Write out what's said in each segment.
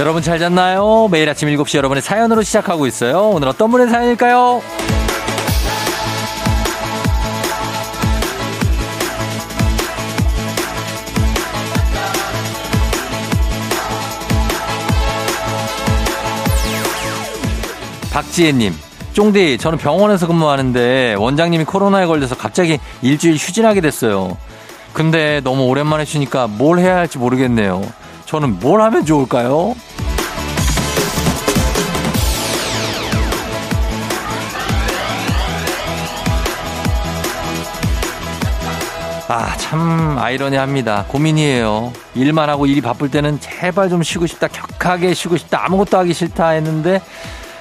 여러분 잘 잤나요? 매일 아침 7시 여러분의 사연으로 시작하고 있어요. 오늘 어떤 분의 사연일까요? 박지혜님, 쫑디, 저는 병원에서 근무하는데 원장님이 코로나에 걸려서 갑자기 일주일 휴진하게 됐어요. 근데 너무 오랜만에 쉬니까 뭘 해야 할지 모르겠네요. 저는 뭘 하면 좋을까요? 아, 참 아이러니합니다. 고민이에요. 일만 하고 일이 바쁠 때는 제발 좀 쉬고 싶다, 격하게 쉬고 싶다, 아무것도 하기 싫다 했는데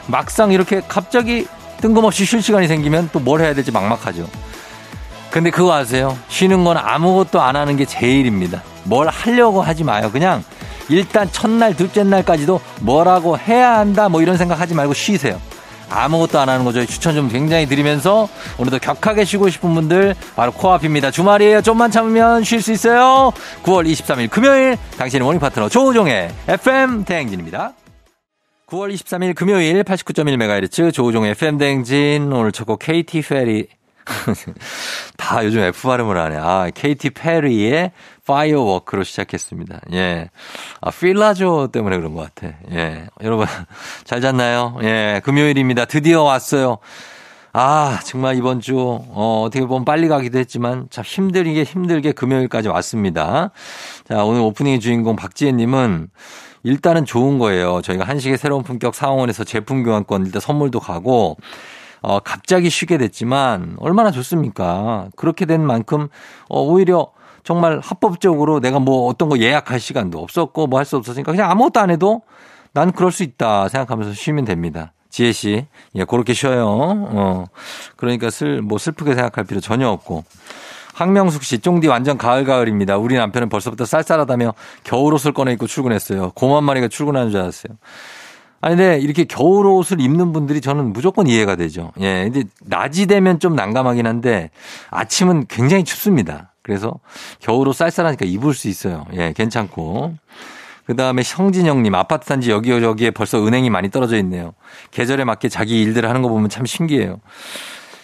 막상 이렇게 갑자기 뜬금없이 쉴 시간이 생기면 또 뭘 해야 될지 막막하죠. 근데 그거 아세요? 쉬는 건 아무것도 안 하는 게 제일입니다. 뭘 하려고 하지 마요. 그냥 일단 첫날, 둘째 날까지도 뭐라고 해야 한다 뭐 이런 생각 하지 말고 쉬세요. 아무것도 안 하는 거죠. 추천 좀 굉장히 드리면서 오늘도 격하게 쉬고 싶은 분들 바로 코앞입니다. 주말이에요. 좀만 참으면 쉴 수 있어요. 9월 23일 금요일 당신의 모닝 파트너 조우종의 FM 대행진입니다. 9월 23일 금요일 89.1MHz 조우종의 FM 대행진 오늘 첫 곡 케이티 페리 다 요즘 F 발음을 하네. 아, 케이티 페리의 Firework로 시작했습니다. 예. 아, 휠라조 때문에 그런 것 같아. 예. 여러분, 잘 잤나요? 예. 금요일입니다. 드디어 왔어요. 아, 정말 이번 주, 어, 어떻게 보면 빨리 가기도 했지만 참 힘들게 힘들게 금요일까지 왔습니다. 자, 오늘 오프닝의 주인공 박지혜님은 일단은 좋은 거예요. 저희가 한식의 새로운 품격 상원에서 제품 교환권 일단 선물도 가고 어, 갑자기 쉬게 됐지만 얼마나 좋습니까? 그렇게 된 만큼 어, 오히려 정말 합법적으로 내가 뭐 어떤 거 예약할 시간도 없었고 뭐 할 수 없었으니까 그냥 아무것도 안 해도 난 그럴 수 있다 생각하면서 쉬면 됩니다. 지혜 씨, 예, 그렇게 쉬어요. 어, 그러니까 슬, 뭐 슬프게 생각할 필요 전혀 없고. 황명숙 씨, 쫑디 완전 가을 가을입니다. 우리 남편은 벌써부터 쌀쌀하다며 겨울 옷을 꺼내 입고 출근했어요. 고만 마리가 출근하는 줄 알았어요. 아니, 근데 이렇게 겨울 옷을 입는 분들이 저는 무조건 이해가 되죠. 예. 근데 낮이 되면 좀 난감하긴 한데 아침은 굉장히 춥습니다. 그래서 겨울 옷 쌀쌀하니까 입을 수 있어요. 예, 괜찮고. 그 다음에 성진영님, 아파트 단지 여기저기에 벌써 은행이 많이 떨어져 있네요. 계절에 맞게 자기 일들을 하는 거 보면 참 신기해요.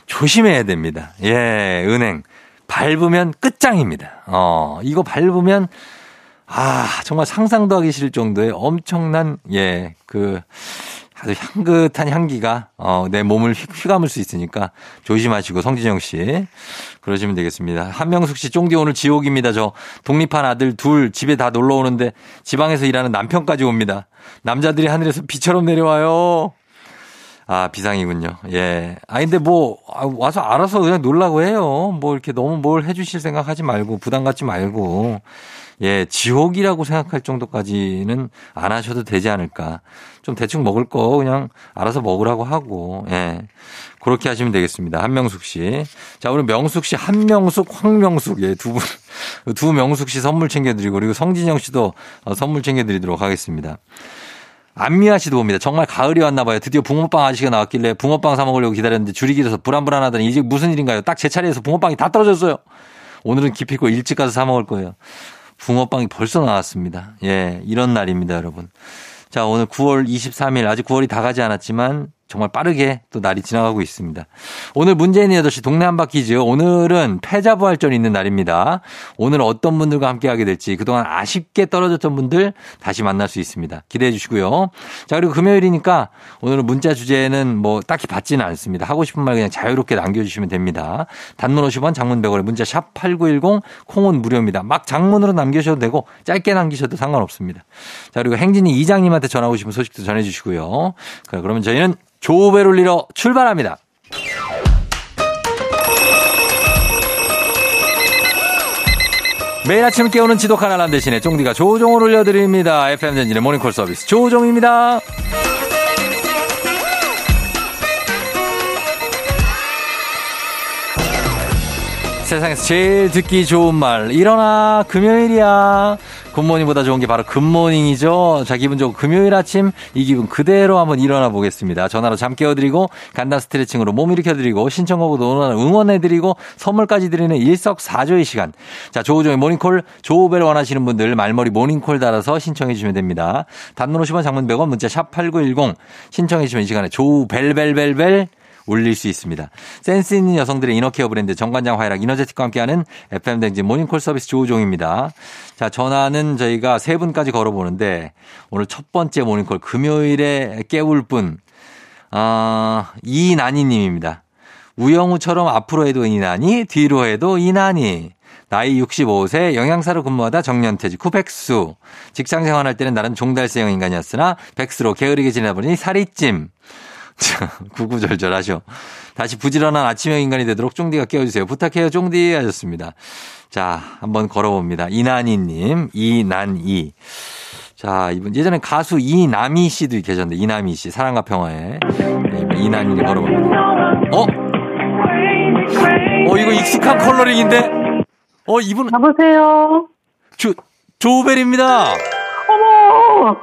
조심해야 됩니다. 예, 은행. 밟으면 끝장입니다. 어, 이거 밟으면 아, 정말 상상도 하기 싫을 정도의 엄청난, 예, 그, 아주 향긋한 향기가, 어, 내 몸을 휘, 휘감을 수 있으니까 조심하시고, 성진영 씨. 그러시면 되겠습니다. 한명숙 씨, 쫑디 오늘 지옥입니다. 저 독립한 아들 둘 집에 다 놀러 오는데 지방에서 일하는 남편까지 옵니다. 남자들이 하늘에서 비처럼 내려와요. 아, 비상이군요. 예. 아, 근데 뭐, 와서 알아서 그냥 놀라고 해요. 뭐 이렇게 너무 뭘 해주실 생각 하지 말고, 부담 갖지 말고. 예, 지옥이라고 생각할 정도까지는 안 하셔도 되지 않을까. 좀 대충 먹을 거 그냥 알아서 먹으라고 하고, 예. 그렇게 하시면 되겠습니다. 한명숙 씨. 자, 오늘 명숙 씨, 한명숙, 황명숙, 예, 두 분, 두 명숙 씨 선물 챙겨드리고, 그리고 성진영 씨도 선물 챙겨드리도록 하겠습니다. 안미아 씨도 봅니다. 정말 가을이 왔나 봐요. 드디어 붕어빵 아저씨가 나왔길래 붕어빵 사 먹으려고 기다렸는데 줄이 길어서 불안불안하더니 이제 무슨 일인가요? 딱 제 차례에서 붕어빵이 다 떨어졌어요. 오늘은 기필코 일찍 가서 사 먹을 거예요. 붕어빵이 벌써 나왔습니다. 예, 이런 날입니다, 여러분. 자, 오늘 9월 23일, 아직 9월이 다 가지 않았지만 정말 빠르게 또 날이 지나가고 있습니다. 오늘 문재인의 8시 동네 한 바퀴즈. 오늘은 패자부활전이 있는 날입니다. 오늘 어떤 분들과 함께 하게 될지 그동안 아쉽게 떨어졌던 분들 다시 만날 수 있습니다. 기대해 주시고요. 자, 그리고 금요일이니까 오늘은 문자 주제는 뭐 딱히 받지는 않습니다. 하고 싶은 말 그냥 자유롭게 남겨주시면 됩니다. 단문 50원, 장문 100원, 문자 샵 8910, 콩은 무료입니다. 막 장문으로 남겨주셔도 되고 짧게 남기셔도 상관없습니다. 자, 그리고 행진이 이장님한테 전하고 싶은 소식도 전해주시고요. 그러면 저희는 조배를 울리러 출발합니다. 매일 아침 깨우는 지독한 알람 대신에 쫑디가 조종을 올려드립니다. FM전진의 모닝콜 서비스 조종입니다. 세상에서 제일 듣기 좋은 말 일어나 금요일이야 굿모닝보다 좋은 게 바로 굿모닝이죠. 자, 기분 좋고 금요일 아침 이 기분 그대로 한번 일어나 보겠습니다. 전화로 잠 깨워드리고 간단 스트레칭으로 몸 일으켜드리고 신청곡으로 응원해드리고 선물까지 드리는 일석사조의 시간. 자, 조우종의 모닝콜 조우벨 원하시는 분들 말머리 모닝콜 달아서 신청해 주시면 됩니다. 단문 50원 장문 100원 문자 샵8910 신청해 주시면 이 시간에 조우벨벨벨벨 울릴 수 있습니다. 센스 있는 여성들의 inner care 브랜드 정관장 화애락 이너제틱과 함께하는 FM 댕진 모닝콜 서비스 조우종입니다. 자, 전화는 저희가 세 분까지 걸어보는데 오늘 첫 번째 모닝콜 금요일에 깨울 분, 아, 이난이 님입니다. 우영우처럼 앞으로 해도 이난이, 뒤로 해도 이난이. 나이 65세 영양사로 근무하다 정년퇴직 후 백수. 직장 생활할 때는 나름 종달새형 인간이었으나 백수로 게으르게 지내다 보니 살이 찜. 구구절절하셔. 다시 부지런한 아침형 인간이 되도록 쫑디가 깨워주세요. 부탁해요, 쫑디 하셨습니다. 자, 한번 걸어봅니다. 이난이님, 이난이. 자, 이분 예전에 가수 이남희 씨도 계셨는데 이남희 씨 사랑과 평화에 네, 이난이 걸어봅니다. 어? 어 이거 익숙한 컬러링인데? 어 이분 여보세요. 조 조우벨입니다.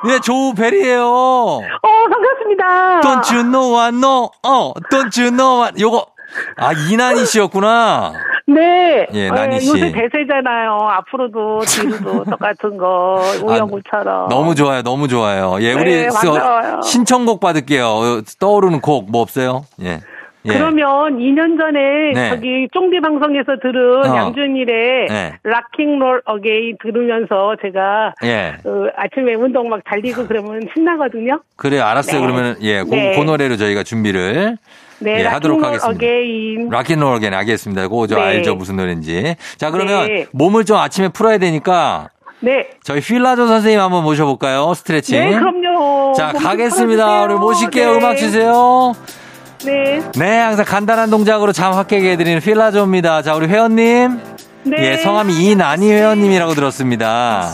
네 조우벨이에요. 어 반갑습니다. Don't you know I know? 어 Don't you know I 요거 아 이난이 씨였구나. 네. 예, 어, 난이 씨. 요새 대세잖아요. 앞으로도 뒤로도 똑같은 거 우영우처럼. 아, 너무 좋아요, 너무 좋아요. 예, 우리 네, 저 반가워요. 신청곡 받을게요. 어, 떠오르는 곡 뭐 없어요? 예. 예. 그러면 2년 전에 네. 저기 쫑디 방송에서 들은 어. 양준일의 네. Rocking Roll Again 들으면서 제가 예. 어, 아침에 운동 막 달리고 그러면 신나거든요. 그래요, 알았어요. 네. 그러면 예, 그, 네. 그 노래로 저희가 준비를 네, 예, 하도록 Rocking Roll 하겠습니다. Again. Rock and Roll Again 알겠습니다. 그거 저 네. 알죠 무슨 노래인지. 자 그러면 네. 몸을 좀 아침에 풀어야 되니까 네. 저희 휠라조 선생님 한번 모셔볼까요? 스트레칭. 네, 그럼요. 자 가겠습니다. 우리 모실게요. 네. 음악 주세요. 네. 네, 항상 간단한 동작으로 잠 확 깨게 해드리는 휠라조입니다. 자 우리 회원님. 네. 예, 성함이 이난이 회원님이라고 들었습니다.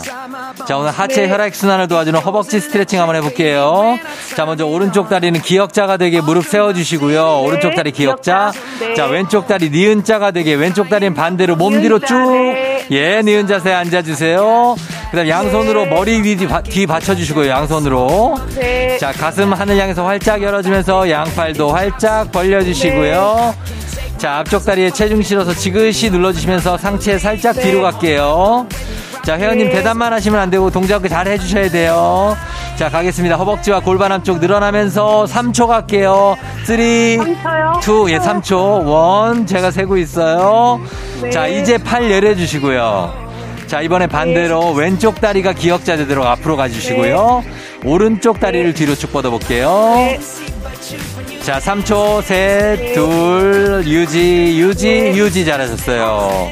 자, 오늘 하체 네. 혈액순환을 도와주는 허벅지 스트레칭 한번 해볼게요. 자, 먼저 오른쪽 다리는 기역자가 되게 무릎 세워주시고요. 오른쪽 다리 기역자. 네. 자, 왼쪽 다리 니은자가 되게 왼쪽 다리는 반대로 몸 뒤로 쭉. 네. 예, 니은 자세에 앉아주세요. 그 다음 양손으로 네. 머리 뒤, 뒤 받쳐주시고요. 양손으로. 네. 자, 가슴 하늘 향해서 활짝 열어주면서 양팔도 활짝 벌려주시고요. 자, 앞쪽 다리에 체중 실어서 지그시 눌러주시면서 상체 살짝 네. 뒤로 갈게요. 자, 회원님 네. 대답만 하시면 안 되고 동작 잘 해주셔야 돼요. 자, 가겠습니다. 허벅지와 골반 한쪽 늘어나면서 3초 갈게요. 3, 2, 상처요? 예, 3초. 1, 제가 세고 있어요. 네. 자, 이제 팔 내려주시고요. 자, 이번에 반대로 왼쪽 다리가 기역자 되도록 앞으로 가주시고요. 오른쪽 다리를 뒤로 쭉 뻗어볼게요. 네. 자, 3초, 셋, 둘, 유지, 유지, 네. 유지 잘하셨어요.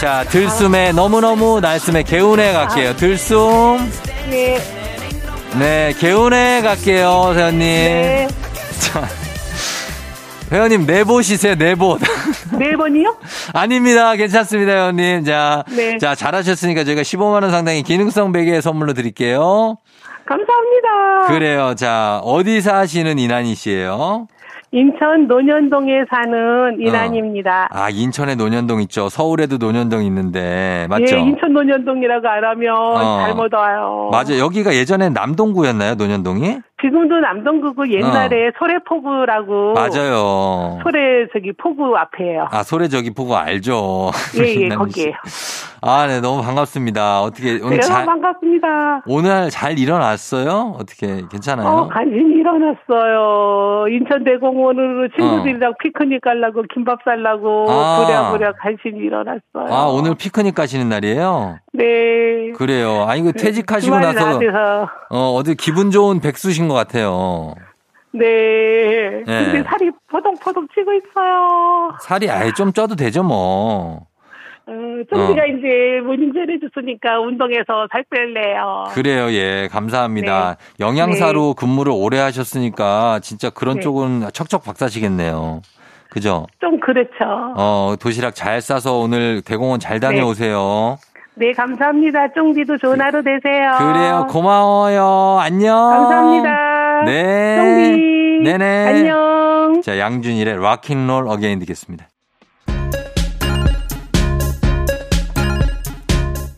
자, 들숨에 너무너무 날숨에 개운해 갈게요. 들숨. 네. 네, 개운해 갈게요, 회원님. 네. 자, 회원님, 내보시세요, 내보. 네 번이요? 아닙니다. 괜찮습니다, 회원님. 자, 네. 자, 잘하셨으니까 저희가 15만 원 상당의 기능성 베개 선물로 드릴게요. 감사합니다. 그래요. 자, 어디 사시는 이난희 씨예요 인천 논현동에 사는 이난입니다. 아, 인천에 논현동 있죠. 서울에도 논현동 있는데. 맞죠? 예, 인천 논현동이라고 알아면 어. 잘못 와요. 맞아. 여기가 예전에 남동구였나요? 논현동이? 지금도 남동구고 옛날에 소래포구라고. 어. 맞아요. 소래 저기 포구 앞에요. 아, 소래 저기 보고 알죠. 예, 예. 거기에요. 아, 네, 너무 반갑습니다. 어떻게 오늘 네, 잘 반갑습니다. 오늘 잘 일어났어요? 어떻게 괜찮아요? 어, 간신히 일어났어요. 인천 대공원 으로 친구들이랑 피크닉 가려고 김밥 살라고 아. 부랴부랴 간신히 일어났어요. 아, 오늘 피크닉 가시는 날이에요? 네. 그래요. 아, 이거 퇴직하시고 주말이 나서. 어, 어디 기분 좋은 백수신 것 같아요. 네. 예. 근데 살이 포동포동 찌고 있어요. 살이 아예 좀 쪄도 되죠, 뭐. 어, 정비가 이제 문제를 줬으니까 운동해서 살 뺄래요. 그래요, 예. 감사합니다. 영양사로 근무를 오래 하셨으니까 진짜 그런 네. 쪽은 척척 박사시겠네요. 그죠? 좀 그렇죠. 어, 도시락 잘 싸서 오늘 대공원 잘 다녀오세요. 네, 감사합니다. 쫑디도 좋은 하루 되세요. 그래요, 고마워요. 안녕. 감사합니다. 네. 쫑디. 네네. 안녕. 자, 양준일의 Rocking Roll Again 듣겠습니다.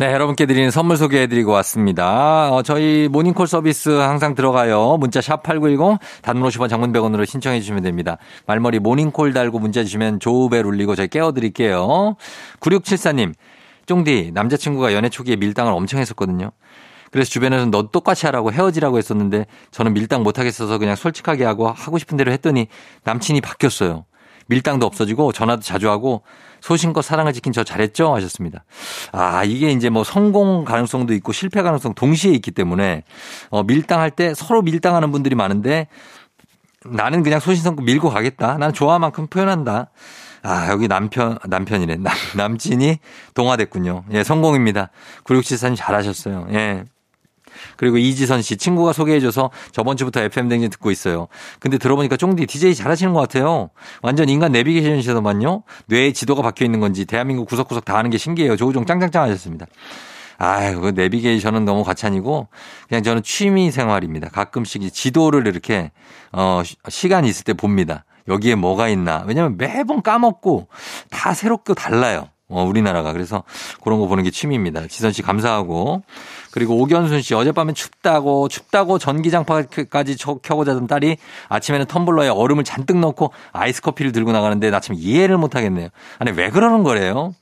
네, 여러분께 드리는 선물 소개해드리고 왔습니다. 어, 저희 모닝콜 서비스 항상 들어가요. 문자 샵 8910, 단문 50원 장문 100원으로 신청해 주시면 됩니다. 말머리 모닝콜 달고 문자 주시면 조우벨 울리고 저희 깨워드릴게요. 9674님, 쫑디, 남자친구가 연애 초기에 밀당을 엄청 했었거든요. 그래서 주변에서는 너 똑같이 하라고 헤어지라고 했었는데 저는 밀당 못하겠어서 그냥 솔직하게 하고 하고 싶은 대로 했더니 남친이 바뀌었어요. 밀당도 없어지고 전화도 자주 하고 소신껏 사랑을 지킨 저 잘했죠? 하셨습니다. 아, 이게 이제 뭐 성공 가능성도 있고 실패 가능성 동시에 있기 때문에 어, 밀당할 때 서로 밀당하는 분들이 많은데 나는 그냥 소신성껏 밀고 가겠다. 난 좋아할 만큼 표현한다. 아, 여기 남편, 남편이래. 남, 남친이 동화됐군요. 예, 성공입니다. 9674님 잘하셨어요. 예. 그리고 이지선 씨 친구가 소개해줘서 저번 주부터 FM 댕진 듣고 있어요. 근데 들어보니까 쫑디 DJ 잘하시는 것 같아요. 완전 인간 내비게이션이시더만요. 뇌에 지도가 박혀 있는 건지 대한민국 구석구석 다 아는 게 신기해요. 조우종 짱짱짱 하셨습니다. 아유, 그 내비게이션은 너무 과찬이고 그냥 저는 취미 생활입니다. 가끔씩 지도를 이렇게 어 시간 있을 때 봅니다. 여기에 뭐가 있나. 왜냐면 매번 까먹고 다 새롭고 달라요. 어, 우리나라가. 그래서 그런 거 보는 게 취미입니다. 지선 씨 감사하고. 그리고 오견순 씨 어젯밤엔 춥다고 춥다고 전기장판까지 켜고 자던 딸이 아침에는 텀블러에 얼음을 잔뜩 넣고 아이스 커피를 들고 나가는데 나 참 이해를 못 하겠네요. 아니 왜 그러는 거래요?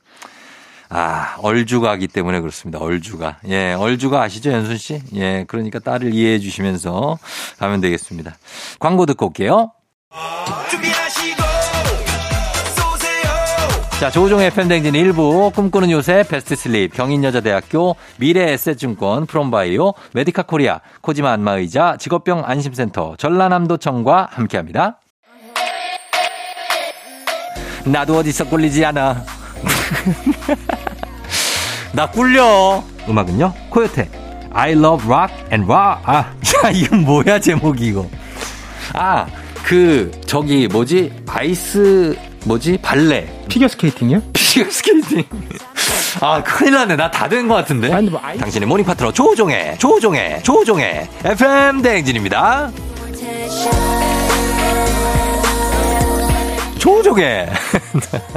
아, 얼주가기 때문에 그렇습니다. 얼주가. 예, 얼주가 아시죠, 연순 씨? 예, 그러니까 딸을 이해해 주시면서 가면 되겠습니다. 광고 듣고 올게요. 자, 조우종의 FM 댕진 1부, 꿈꾸는 요새, 베스트 슬립, 경인여자대학교, 미래에셋증권, 프롬바이오, 메디카 코리아, 코지마 안마의자, 직업병 안심센터, 전라남도청과 함께 합니다. 나도 어디서 꿀리지 않아. 나 꿀려. 음악은요? 코요태. I love rock and rock. 아, 야, 이건 뭐야, 제목이 이거. 아, 그, 저기, 뭐지? 아이스, 뭐지? 발레. 피겨 스케이팅이요? 피겨 스케이팅. 아, 큰일 났네. 나 다 된 것 같은데. 아니, 뭐 아이... 당신의 모닝 파트너 조우종의, 조우종의, 조우종의 FM 대행진입니다. 조종의.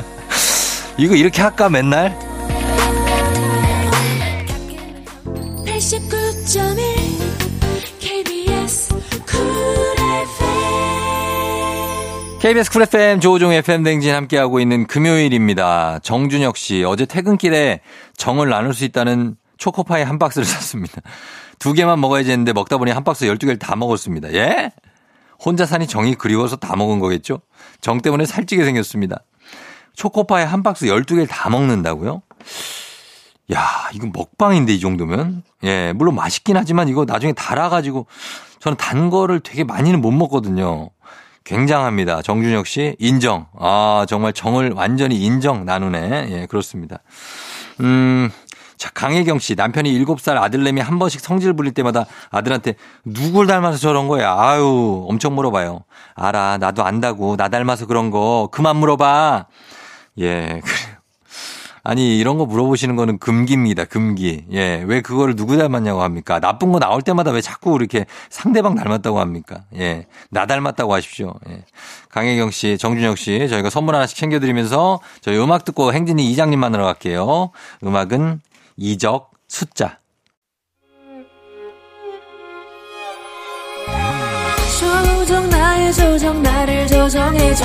이거 이렇게 할까, 맨날? KBS 쿨 FM 조우종 FM 댕진 함께하고 있는 금요일입니다. 정준혁 씨, 어제 퇴근길에 정을 나눌 수 있다는 초코파이 한 박스를 샀습니다. 두 개만 먹어야지 했는데 먹다 보니 한 박스 12개를 다 먹었습니다. 예? 혼자 사니 정이 그리워서 다 먹은 거겠죠? 정 때문에 살찌게 생겼습니다. 초코파이 한 박스 12개를 다 먹는다고요? 야, 이거 먹방인데 이 정도면? 예, 물론 맛있긴 하지만 이거 나중에 달아가지고 저는 단 거를 되게 많이는 못 먹거든요. 굉장합니다. 정준혁 씨, 인정. 아, 정말 정을 완전히 인정 나누네. 예, 그렇습니다. 음, 자, 강혜경 씨, 남편이 7살 아들내미 한 번씩 성질 부릴 때마다 아들한테 누굴 닮아서 저런 거야? 아유, 엄청 물어봐요. 알아, 나도 안다고. 나 닮아서 그런 거. 그만 물어봐. 예, 그래요. 아니, 이런 거 물어보시는 거는 금기입니다, 금기. 예, 왜 그거를 누구 닮았냐고 합니까? 나쁜 거 나올 때마다 왜 자꾸 이렇게 상대방 닮았다고 합니까? 예, 나 닮았다고 하십시오. 예. 강혜경 씨, 정준혁 씨, 저희가 선물 하나씩 챙겨 드리면서 저희 음악 듣고 행진이 이장님 만나러 갈게요. 음악은 이적, 숫자. 조정 나의 조정 나를 조정해줘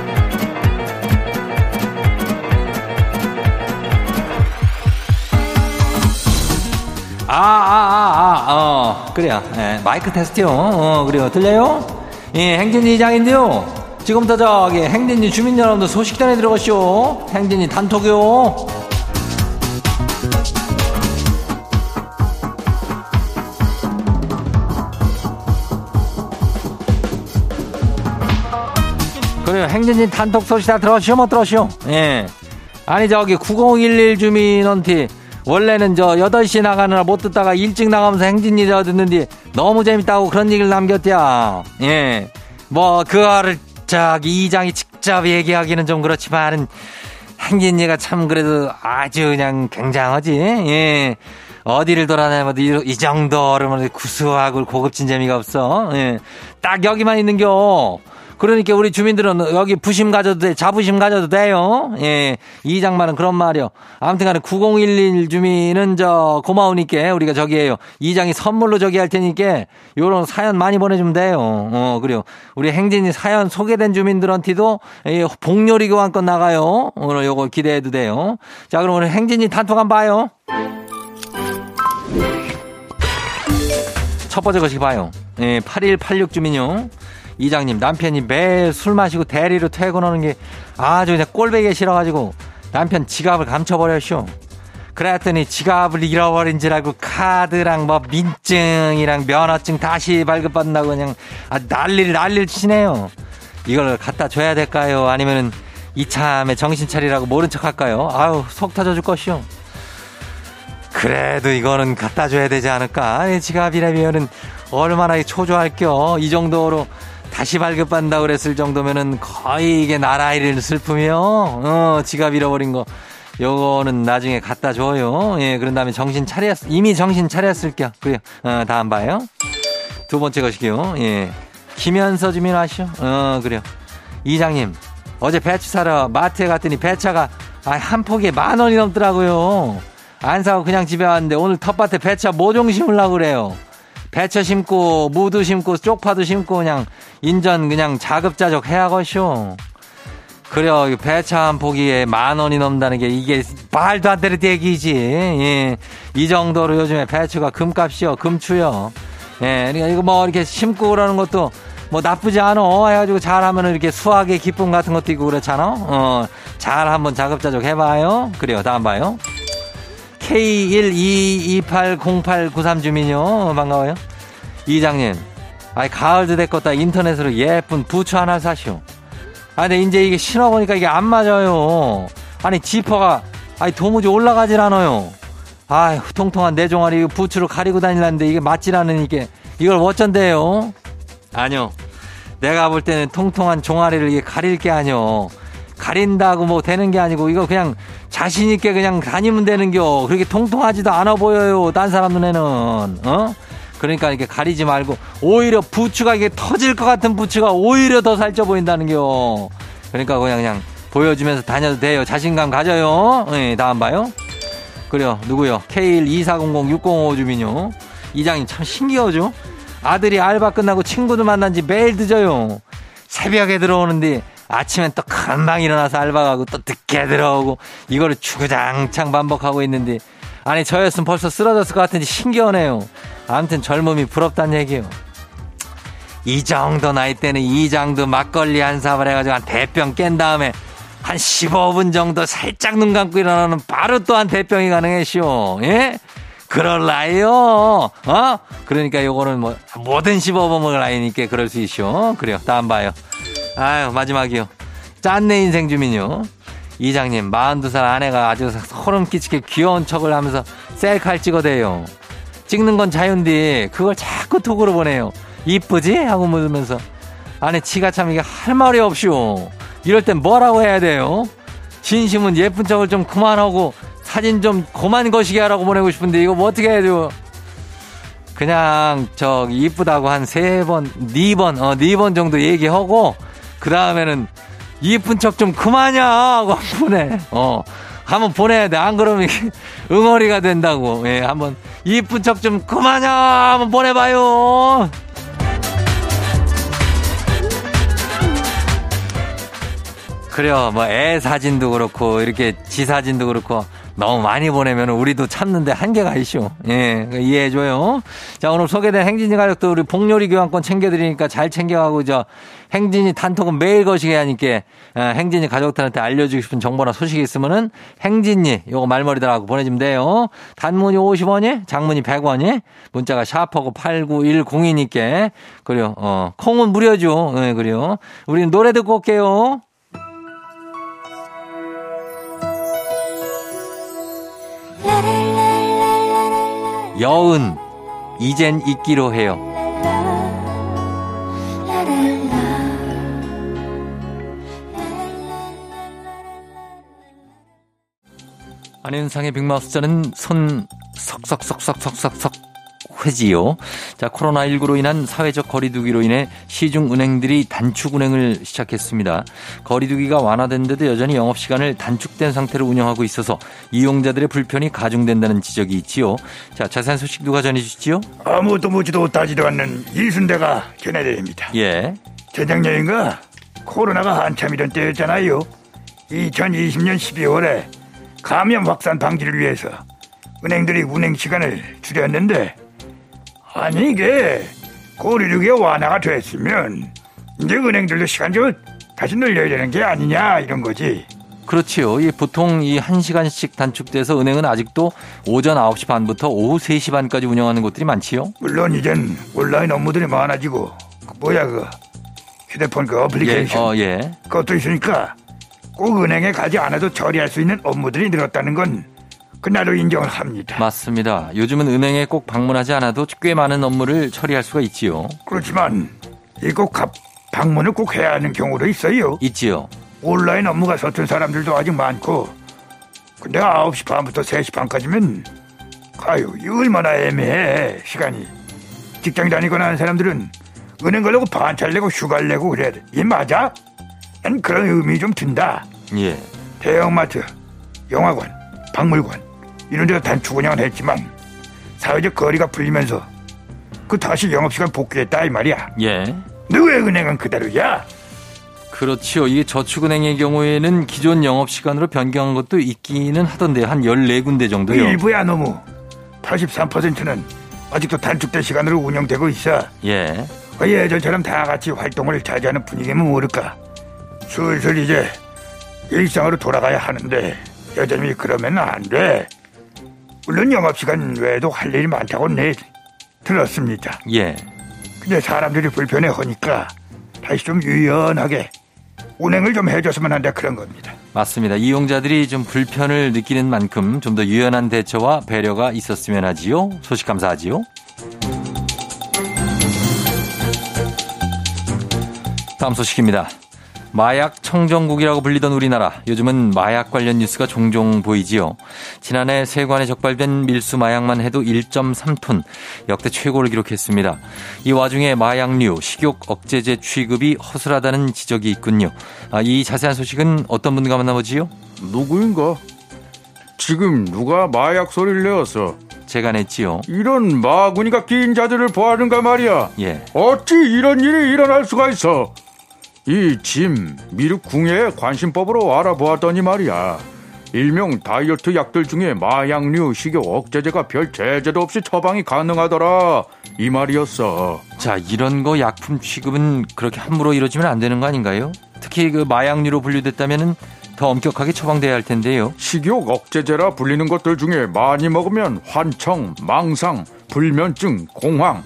아, 아, 아, 아, 어, 그래요. 예, 마이크 테스트요. 어, 그래요. 들려요? 예, 행진이 이장인데요. 지금부터 저기 행진이 주민 여러분들 소식 전해 들어가시오. 행진이 단톡요. 그래요. 행진이 단톡 소식 다 들어가시오, 못 들어가시오? 예. 아니, 저기 9011 주민한테 원래는 저 8시 나가느라 못 듣다가 일찍 나가면서 행진이 저 듣는데 너무 재밌다고 그런 얘기를 남겼대요. 예. 뭐, 그거를 저기 이장이 직접 얘기하기는 좀 그렇지만은 행진이가 참 그래도 아주 그냥 굉장하지. 예. 어디를 돌아다녀도 이, 이 정도로 구수하고 고급진 재미가 없어. 예. 딱 여기만 있는겨. 그러니까 우리 주민들은 여기 부심 가져도 돼, 자부심 가져도 돼요. 예. 이장만은 그런 말이요. 아무튼 간에 9011 주민은 저 고마우니까 우리가 저기에요. 이 장이 선물로 저기 할 테니까 요런 사연 많이 보내주면 돼요. 어, 그래요. 우리 행진이 사연 소개된 주민들한테도 예, 복요리 교환권 나가요. 오늘 요거 기대해도 돼요. 자, 그럼 오늘 행진이 단톡 한번 봐요. 첫 번째 것이 봐요. 예, 8186 주민요. 이장님 남편이 매일 술 마시고 대리로 퇴근하는 게 아주 그냥 꼴배기 싫어가지고 남편 지갑을 감춰버렸쇼. 그랬더니 지갑을 잃어버린 줄 알고 카드랑 뭐 민증이랑 면허증 다시 발급받는다고 그냥 아 난리를 난리를 치네요. 이걸 갖다 줘야 될까요? 아니면은 이참에 정신 차리라고 모른 척 할까요? 아유 속 터져 줄 것이요. 그래도 이거는 갖다 줘야 되지 않을까? 지갑이라면은 얼마나 초조할 겨. 이 정도로 다시 발급받는다 그랬을 정도면은 거의 이게 나라일 슬픔이요. 어, 지갑 잃어버린 거. 요거는 나중에 갖다 줘요. 예, 그런 다음에 정신 차렸, 이미 정신 차렸을게요. 그래요. 어, 다음 봐요. 두 번째 것이요. 예. 김현서 주민 아시오? 어, 그래요. 이장님, 어제 배추 사러 마트에 갔더니 배차가 아, 한 포기에 만 원이 넘더라고요. 안 사고 그냥 집에 왔는데 오늘 텃밭에 배차 모종 심으려고 그래요. 배차 심고 무도 심고 쪽파도 심고 그냥 인전 그냥 자급자족 해야겠쇼. 그래요. 배차 한 포기에 만 원이 넘는다는 게 이게 말도 안 되는 얘기지. 예. 이 정도로 요즘에 배추가 금값이요. 금추요. 예. 그러니까 이거 뭐 이렇게 심고 그러는 것도 뭐 나쁘지 않아. 해가지고 잘하면 이렇게 수학의 기쁨 같은 것도 있고 그렇잖아. 어. 잘 한번 자급자족 해봐요. 그래요. 다음 봐요. K1228089 주민요. 반가워요. 이장님. 아이, 가을도 됐겠다. 인터넷으로 예쁜 부츠 하나 사시오. 아, 근데 이제 이게 신어보니까 이게 안 맞아요. 아니, 지퍼가, 아니, 도무지 올라가질 않아요. 아휴, 통통한 내 종아리 부츠로 가리고 다니려는데 이게 맞질 않으니 이게, 이걸 어쩐대요? 아니요. 내가 볼 때는 통통한 종아리를 이게 가릴 게 아니요. 가린다고 뭐 되는 게 아니고 이거 그냥 자신 있게 그냥 다니면 되는겨. 그렇게 통통하지도 않아 보여요. 딴 사람 눈에는. 어? 그러니까 이렇게 가리지 말고 오히려 부츠가 이게 터질 것 같은 부츠가 오히려 더 살쪄 보인다는겨. 그러니까 그냥 그냥 보여주면서 다녀도 돼요. 자신감 가져요. 네, 다음 봐요. 그래요. 누구요? K12400-605 주민요. 이장님 참 신기하죠? 아들이 알바 끝나고 친구들 만난 지 매일 늦어요. 새벽에 들어오는데 아침엔 또 금방 일어나서 알바 가고 또 늦게 들어오고 이거를 주구장창 반복하고 있는데 아니 저였으면 벌써 쓰러졌을 것 같은지 신기하네요. 아무튼 젊음이 부럽단 얘기요. 이 정도 나이 때는 이 장도 막걸리 한 사발 해가지고 한 대병 깬 다음에 한 15분 정도 살짝 눈 감고 일어나면 바로 또 한 대병이 가능해시오. 예? 그럴 나이요. 어? 그러니까 요거는 뭐 뭐든 씹어먹을 나이니까 그럴 수 있쇼. 그래요. 다음 봐요. 아유 마지막이요. 짠내 인생 주민요. 이장님 42살 아내가 아주 소름 끼치게 귀여운 척을 하면서 셀카를 찍어대요. 찍는 건 자유인데 그걸 자꾸 톡으로 보내요. 이쁘지? 하고 물으면서 아내 치가 참 이게 할 말이 없쇼. 이럴 땐 뭐라고 해야 돼요? 진심은 예쁜 척을 좀 그만하고 사진 좀 그만 거시게 하라고 보내고 싶은데 이거 뭐 어떻게 해야 돼요? 그냥 저기 이쁘다고 한 세 번, 네 번, 어, 네 번 정도 얘기하고 그 다음에는 이쁜 척 좀 그만이야 하고 보내. 어. 한번 보내야 돼. 안 그러면 응어리가 된다고. 예, 한번 이쁜 척 좀 그만이야 한번 보내봐요. 그래요. 뭐 애 사진도 그렇고 이렇게 지 사진도 그렇고 너무 많이 보내면 우리도 참는데 한계가 있쇼. 예, 이해해줘요. 자, 오늘 소개된 행진이 가족도 우리 복요리 교환권 챙겨드리니까 잘 챙겨가고 저 행진이 단톡은 매일 거시게 하니까 어, 행진이 가족들한테 알려주고 싶은 정보나 소식이 있으면은 행진이 요거 말머리들하고 보내주면 돼요. 단문이 50원이, 장문이 100원이, 문자가 샤퍼고 8910이니까 그래요. 어, 콩은 무료죠. 예, 그래요. 우리는 노래 듣고 올게요. 여은 이젠 잊기로 해요. 안현상의 빅마우스 자는 손 석석석석석석석 회지요. 자, 코로나19로 인한 사회적 거리두기로 인해 시중 은행들이 단축 운행을 시작했습니다. 거리두기가 완화된데도 여전히 영업시간을 단축된 상태로 운영하고 있어서 이용자들의 불편이 가중된다는 지적이 있지요. 자, 자세한 소식 누가 전해주시지요? 아무도 묻지도 따지도 않는 이순대가 전해드립니다. 예. 재작년인가 코로나가 한참이던 때였잖아요. 2020년 12월에 감염 확산 방지를 위해서 은행들이 운행 시간을 줄였는데 아니 이게 거리두기가 완화가 됐으면 이제 은행들도 시간 좀 다시 늘려야 되는 게 아니냐 이런 거지. 그렇지요. 이 보통 이 1시간씩 단축돼서 은행은 아직도 오전 9시 반부터 오후 3시 반까지 운영하는 곳들이 많지요. 물론 이젠 온라인 업무들이 많아지고 그 뭐야 그 휴대폰 그 예, 어플리케이션 어, 예. 그것도 있으니까 꼭 은행에 가지 않아도 처리할 수 있는 업무들이 늘었다는 건 그날로 인정을 합니다. 맞습니다. 요즘은 은행에 꼭 방문하지 않아도 꽤 많은 업무를 처리할 수가 있지요. 그렇지만 이꼭 방문을 꼭 해야 하는 경우도 있어요. 있지요. 온라인 업무가 서툰 사람들도 아직 많고 근데 9시 반부터 3시 반까지면 아유 이 얼마나 애매해 시간이 직장 다니거나 하는 사람들은 은행 가려고 반찰 내고 휴가를 내고 그래야 돼. 이 맞아? 난 그런 의미 좀 든다. 예. 대형마트, 영화관, 박물관 이런 데서 단축 운영을 했지만 사회적 거리가 풀리면서 그 다시 영업시간 복귀했다 이 말이야. 예. 너왜 은행은 그대로야? 그렇지요. 이게 저축은행의 경우에는 기존 영업시간으로 변경한 것도 있기는 하던데요. 한 14군데 정도요. 일부야 너무 83%는 아직도 단축된 시간으로 운영되고 있어. 예. 어, 예전처럼 다 같이 활동을 자제하는 분위기면 모를까. 슬슬 이제 일상으로 돌아가야 하는데 여전히 그러면 안 돼. 물론 영업시간 외에도 할 일이 많다고 내 들었습니다. 예. 근데 사람들이 불편해 하니까 다시 좀 유연하게 운행을 좀 해줬으면 한다 그런 겁니다. 맞습니다. 이용자들이 좀 불편을 느끼는 만큼 좀 더 유연한 대처와 배려가 있었으면 하지요. 소식 감사하지요. 다음 소식입니다. 마약 청정국이라고 불리던 우리나라. 요즘은 마약 관련 뉴스가 종종 보이지요. 지난해 세관에 적발된 밀수 마약만 해도 1.3톤, 역대 최고를 기록했습니다. 이 와중에 마약류, 식욕 억제제 취급이 허술하다는 지적이 있군요. 아, 이 자세한 소식은 어떤 분과 만나보지요? 누구인가? 지금 누가 마약 소리를 내어서 제가 냈지요. 이런 마구니가 낀 자들을 보하는가 말이야. 예. 어찌 이런 일이 일어날 수가 있어? 이 짐 미륵 궁예 관심법으로 알아보았더니 말이야. 일명 다이어트 약들 중에 마약류 식욕 억제제가 별 제재도 없이 처방이 가능하더라 이 말이었어. 자, 이런 거 약품 취급은 그렇게 함부로 이루어지면 안 되는 거 아닌가요? 특히 그 마약류로 분류됐다면은 더 엄격하게 처방돼야 할 텐데요. 식욕 억제제라 불리는 것들 중에 많이 먹으면 환청, 망상, 불면증, 공황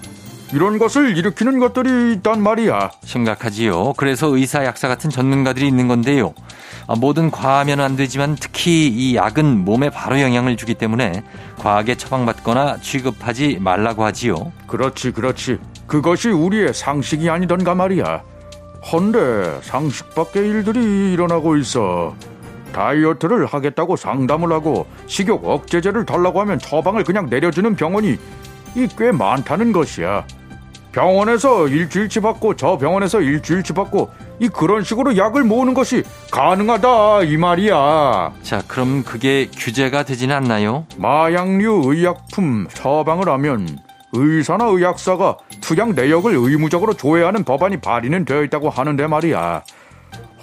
이런 것을 일으키는 것들이 있단 말이야. 심각하지요. 그래서 의사, 약사 같은 전문가들이 있는 건데요. 아, 뭐든 과하면 안 되지만 특히 이 약은 몸에 바로 영향을 주기 때문에 과하게 처방받거나 취급하지 말라고 하지요. 그렇지, 그렇지. 그것이 우리의 상식이 아니던가 말이야. 헌데 상식 밖의 일들이 일어나고 있어. 다이어트를 하겠다고 상담을 하고 식욕 억제제를 달라고 하면 처방을 그냥 내려주는 병원이 이 꽤 많다는 것이야. 병원에서 일주일치 받고 저 병원에서 일주일치 받고 이 그런 식으로 약을 모으는 것이 가능하다 이 말이야. 자, 그럼 그게 규제가 되지는 않나요? 마약류 의약품 처방을 하면 의사나 의약사가 투약 내역을 의무적으로 조회하는 법안이 발의는 되어 있다고 하는데 말이야.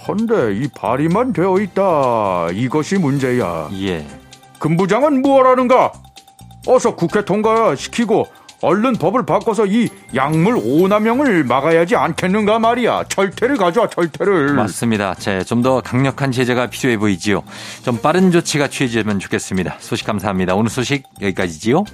헌데 이 발의만 되어 있다. 이것이 문제야. 예. 금부장은 무엇하는가? 어서 국회 통과시키고 얼른 법을 바꿔서 이 약물 오남용을 막아야지 않겠는가 말이야. 철퇴를 가져와 철퇴를. 맞습니다. 좀 더 강력한 제재가 필요해 보이지요. 좀 빠른 조치가 취해지면 좋겠습니다. 소식 감사합니다. 오늘 소식 여기까지지요.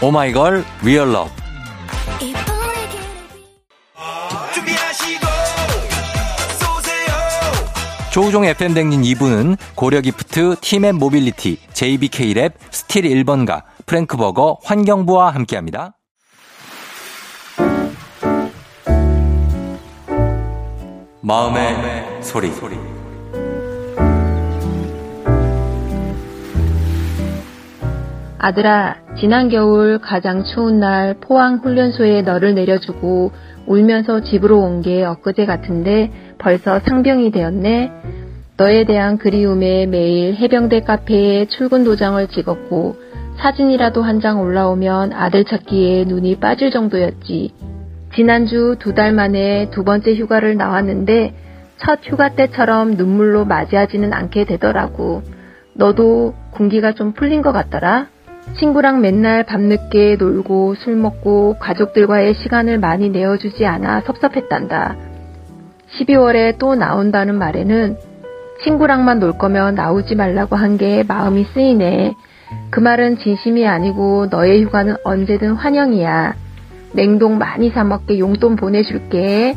오마이걸 Real Love 조우종 FM 댕진 2부는 고려기프트, 팀앤 모빌리티, JBK랩, 스틸 1번가, 프랭크버거, 환경부와 함께합니다. 마음의, 마음의 소리. 소리. 아들아, 지난 겨울 가장 추운 날 포항 훈련소에 너를 내려주고 울면서 집으로 온 게 엊그제 같은데 벌써 상병이 되었네. 너에 대한 그리움에 매일 해병대 카페에 출근 도장을 찍었고 사진이라도 한 장 올라오면 아들 찾기에 눈이 빠질 정도였지. 지난주 두 달 만에 두 번째 휴가를 나왔는데 첫 휴가 때처럼 눈물로 맞이하지는 않게 되더라고. 너도 군기가 좀 풀린 것 같더라. 친구랑 맨날 밤늦게 놀고 술 먹고 가족들과의 시간을 많이 내어주지 않아 섭섭했단다. 12월에 또 나온다는 말에는 친구랑만 놀 거면 나오지 말라고 한 게 마음이 쓰이네. 그 말은 진심이 아니고 너의 휴가는 언제든 환영이야. 냉동 많이 사먹게 용돈 보내줄게.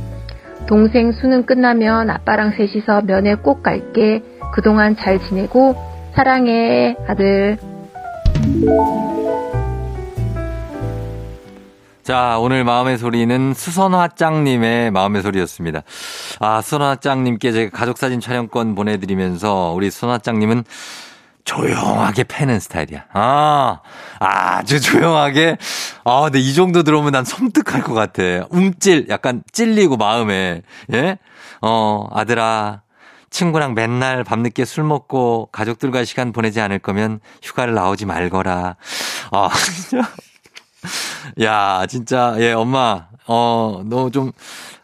동생 수능 끝나면 아빠랑 셋이서 면회 꼭 갈게. 그동안 잘 지내고 사랑해, 아들. 자, 오늘 마음의 소리는 수선화짱님의 마음의 소리였습니다. 아, 수선화짱님께 제가 가족사진 촬영권 보내드리면서 우리 수선화짱님은 조용하게 패는 스타일이야. 아, 아주 조용하게. 아, 근데 이 정도 들어오면 난 섬뜩할 것 같아. 움찔, 약간 찔리고 마음에. 예? 어, 아들아. 친구랑 맨날 밤늦게 술 먹고 가족들과 시간 보내지 않을 거면 휴가를 나오지 말거라. 아, 진짜. 야, 진짜, 예, 엄마, 어, 너 좀,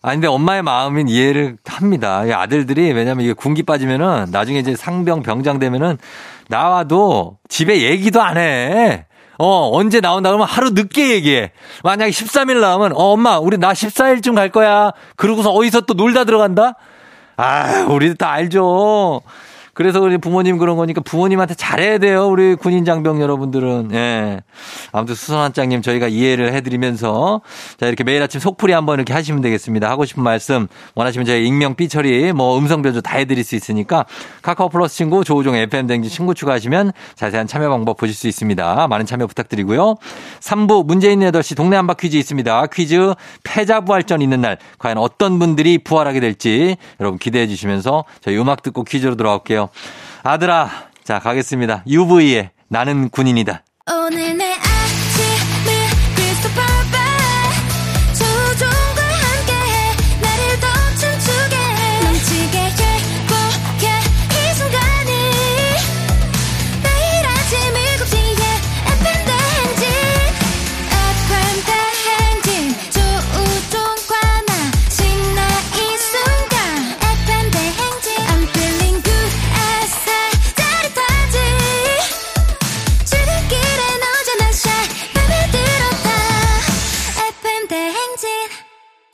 아니, 근데 엄마의 마음은 이해를 합니다. 아들들이, 왜냐면 이게 군기 빠지면은 나중에 이제 상병, 병장 되면은 나와도 집에 얘기도 안 해. 어, 언제 나온다 그러면 하루 늦게 얘기해. 만약에 13일 나오면, 어, 엄마, 우리 나 14일쯤 갈 거야. 그러고서 어디서 또 놀다 들어간다? 아, 우리도 다 알죠. 그래서 우리 부모님 그런 거니까 부모님한테 잘해야 돼요. 우리 군인 장병 여러분들은. 예. 아무튼 수선한장님 저희가 이해를 해드리면서 자, 이렇게 매일 아침 속풀이 한번 이렇게 하시면 되겠습니다. 하고 싶은 말씀 원하시면 저희 익명 삐처리 뭐 음성 변조 다 해드릴 수 있으니까 카카오 플러스 친구 조우종 FM 댕지 친구 추가하시면 자세한 참여 방법 보실 수 있습니다. 많은 참여 부탁드리고요. 3부 문재인 8시 동네 한바 퀴즈 있습니다. 퀴즈 패자 부활전 있는 날 과연 어떤 분들이 부활하게 될지 여러분 기대해 주시면서 저희 음악 듣고 퀴즈로 돌아올게요. 아들아, 자, 가겠습니다. UV의 나는 군인이다. 오늘 내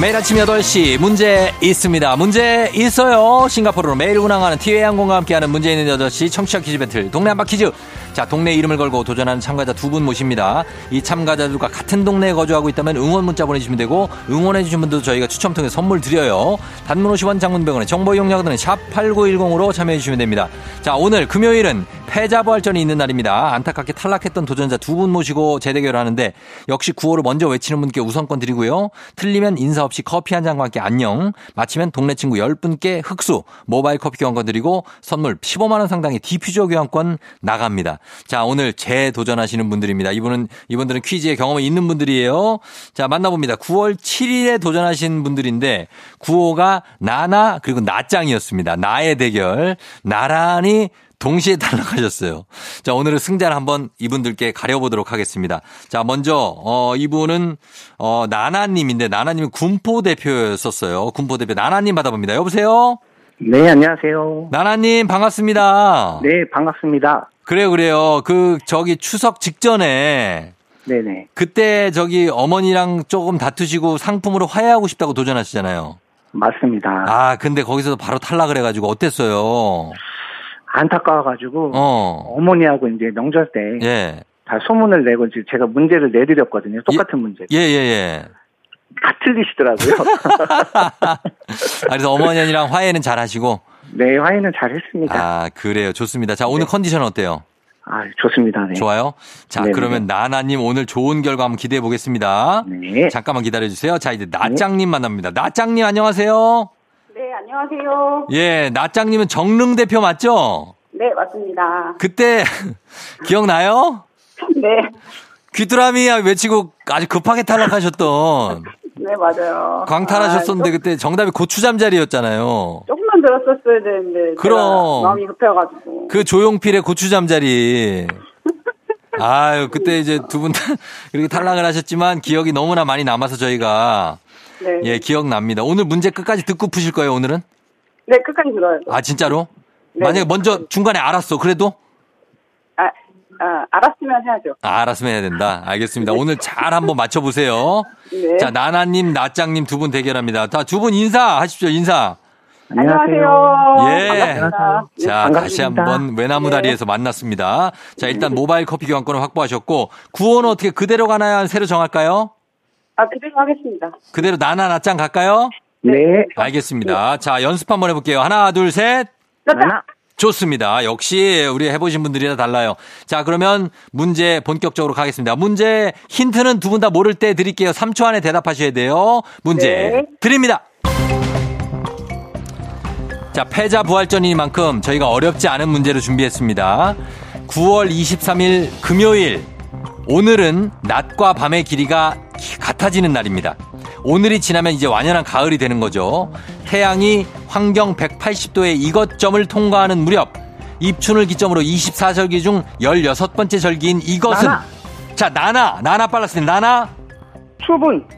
매일 아침 8시 문제 있습니다. 문제 있어요. 싱가포르로 매일 운항하는 티웨이 항공과 함께하는 문제 있는 8시 청취자 퀴즈 배틀 동네 한바 퀴즈. 자, 동네 이름을 걸고 도전하는 참가자 두 분 모십니다. 이 참가자들과 같은 동네에 거주하고 있다면 응원 문자 보내주시면 되고 응원해주신 분들도 저희가 추첨 통해 선물 드려요. 단문 50원 장문병원의 정보 이용료들은 샵8910으로 참여해주시면 됩니다. 자, 오늘 금요일은 패자부활전이 있는 날입니다. 안타깝게 탈락했던 도전자 두 분 모시고 재대결을 하는데 역시 구호를 먼저 외치는 분께 우선권 드리고요. 틀리면 인사 없이 커피 한 잔과 함께 안녕. 마치면 동네 친구 10분께 흑수 모바일 커피 교환권 드리고 선물 15만 원 상당의 디퓨저 교환권 나갑니다. 자, 오늘 재도전하시는 분들입니다. 이분은 이분들은 퀴즈에 경험이 있는 분들이에요. 자, 만나봅니다. 9월 7일에 도전하신 분들인데 구호가 나나 그리고 나짱이었습니다. 나의 대결. 나란히 동시에 탈락하셨어요. 자, 오늘은 승자를 한번 이분들께 가려보도록 하겠습니다. 자, 먼저, 어, 이분은, 어, 나나님인데, 나나님은 군포 대표였었어요. 군포 대표. 나나님 받아봅니다. 여보세요? 네, 안녕하세요. 나나님, 반갑습니다. 네, 반갑습니다. 그래요, 그래요. 그, 저기 추석 직전에, 네네. 그때 저기 어머니랑 조금 다투시고 상품으로 화해하고 싶다고 도전하시잖아요. 맞습니다. 아, 근데 거기서 바로 탈락을 해가지고 어땠어요? 안타까워가지고, 어. 어머니하고 이제 명절 때, 예. 다 소문을 내고 이제 제가 문제를 내드렸거든요. 똑같은 문제. 예, 예, 예. 다 틀리시더라고요. 아, 그래서 어머니랑 화해는 잘 하시고. 네, 화해는 잘 했습니다. 아, 그래요. 좋습니다. 자, 오늘 컨디션 어때요? 아, 좋습니다. 네. 좋아요? 자, 네네. 그러면 나나님 오늘 좋은 결과 한번 기대해 보겠습니다. 네. 잠깐만 기다려 주세요. 자, 이제 나짱님 만납니다. 나짱님 안녕하세요. 네, 안녕하세요. 예, 나짱님은 정릉 대표 맞죠? 네, 맞습니다. 그때 기억나요? 네, 귀뚜라미 외치고 아주 급하게 탈락하셨던 네, 맞아요. 광탈하셨었는데 아, 조- 그때 정답이 고추잠자리였잖아요. 조금만 들었었어야 되는데. 그럼. 마음이 급해가지고. 그 조용필의 고추잠자리. 아유, 그때 이제 두 분 다 이렇게 탈락을 하셨지만 기억이 너무나 많이 남아서 저희가 네. 예, 기억납니다. 오늘 문제 끝까지 듣고 푸실 거예요, 오늘은? 네, 끝까지 들어요. 아, 진짜로? 네. 만약에 먼저 중간에 알았어. 그래도? 아, 아, 알았으면 해야죠. 아, 알았으면 해야 된다. 알겠습니다. 오늘 잘 한번 맞춰보세요. 네. 자, 나나님, 나짱님 두 분 대결합니다. 자, 두 분 인사하십시오, 인사. 안녕하세요. 예. 반갑습니다. 자, 반갑습니다. 다시 한번 외나무 네. 다리에서 만났습니다. 자, 일단 모바일 커피 교환권을 확보하셨고, 구호는 어떻게 그대로 가나요? 새로 정할까요? 아, 그대로 하겠습니다. 그대로 나나, 나짱 갈까요? 네. 알겠습니다. 자, 연습 한번 해볼게요. 하나, 둘, 셋. 하나, 좋습니다. 역시 우리 해보신 분들이라 달라요. 자, 그러면 문제 본격적으로 가겠습니다. 문제 힌트는 두 분 다 모를 때 드릴게요. 3초 안에 대답하셔야 돼요. 문제 네. 드립니다. 자, 패자 부활전이니만큼 저희가 어렵지 않은 문제를 준비했습니다. 9월 23일 금요일. 오늘은 낮과 밤의 길이가 같아지는 날입니다. 오늘이 지나면 이제 완연한 가을이 되는 거죠. 태양이 환경 180도의 이것점을 통과하는 무렵 입춘을 기점으로 24절기 중 16번째 절기인 이것은 나나. 자, 나나. 나나 빨랐습니다. 나나 추분.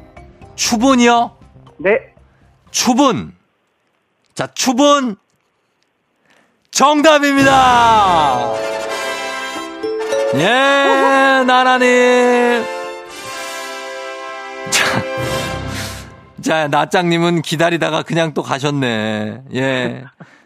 추분이요. 네. 추분. 자, 추분. 정답입니다. 예, 나나님. 자, 자, 나짱님은 기다리다가 그냥 또 가셨네. 예.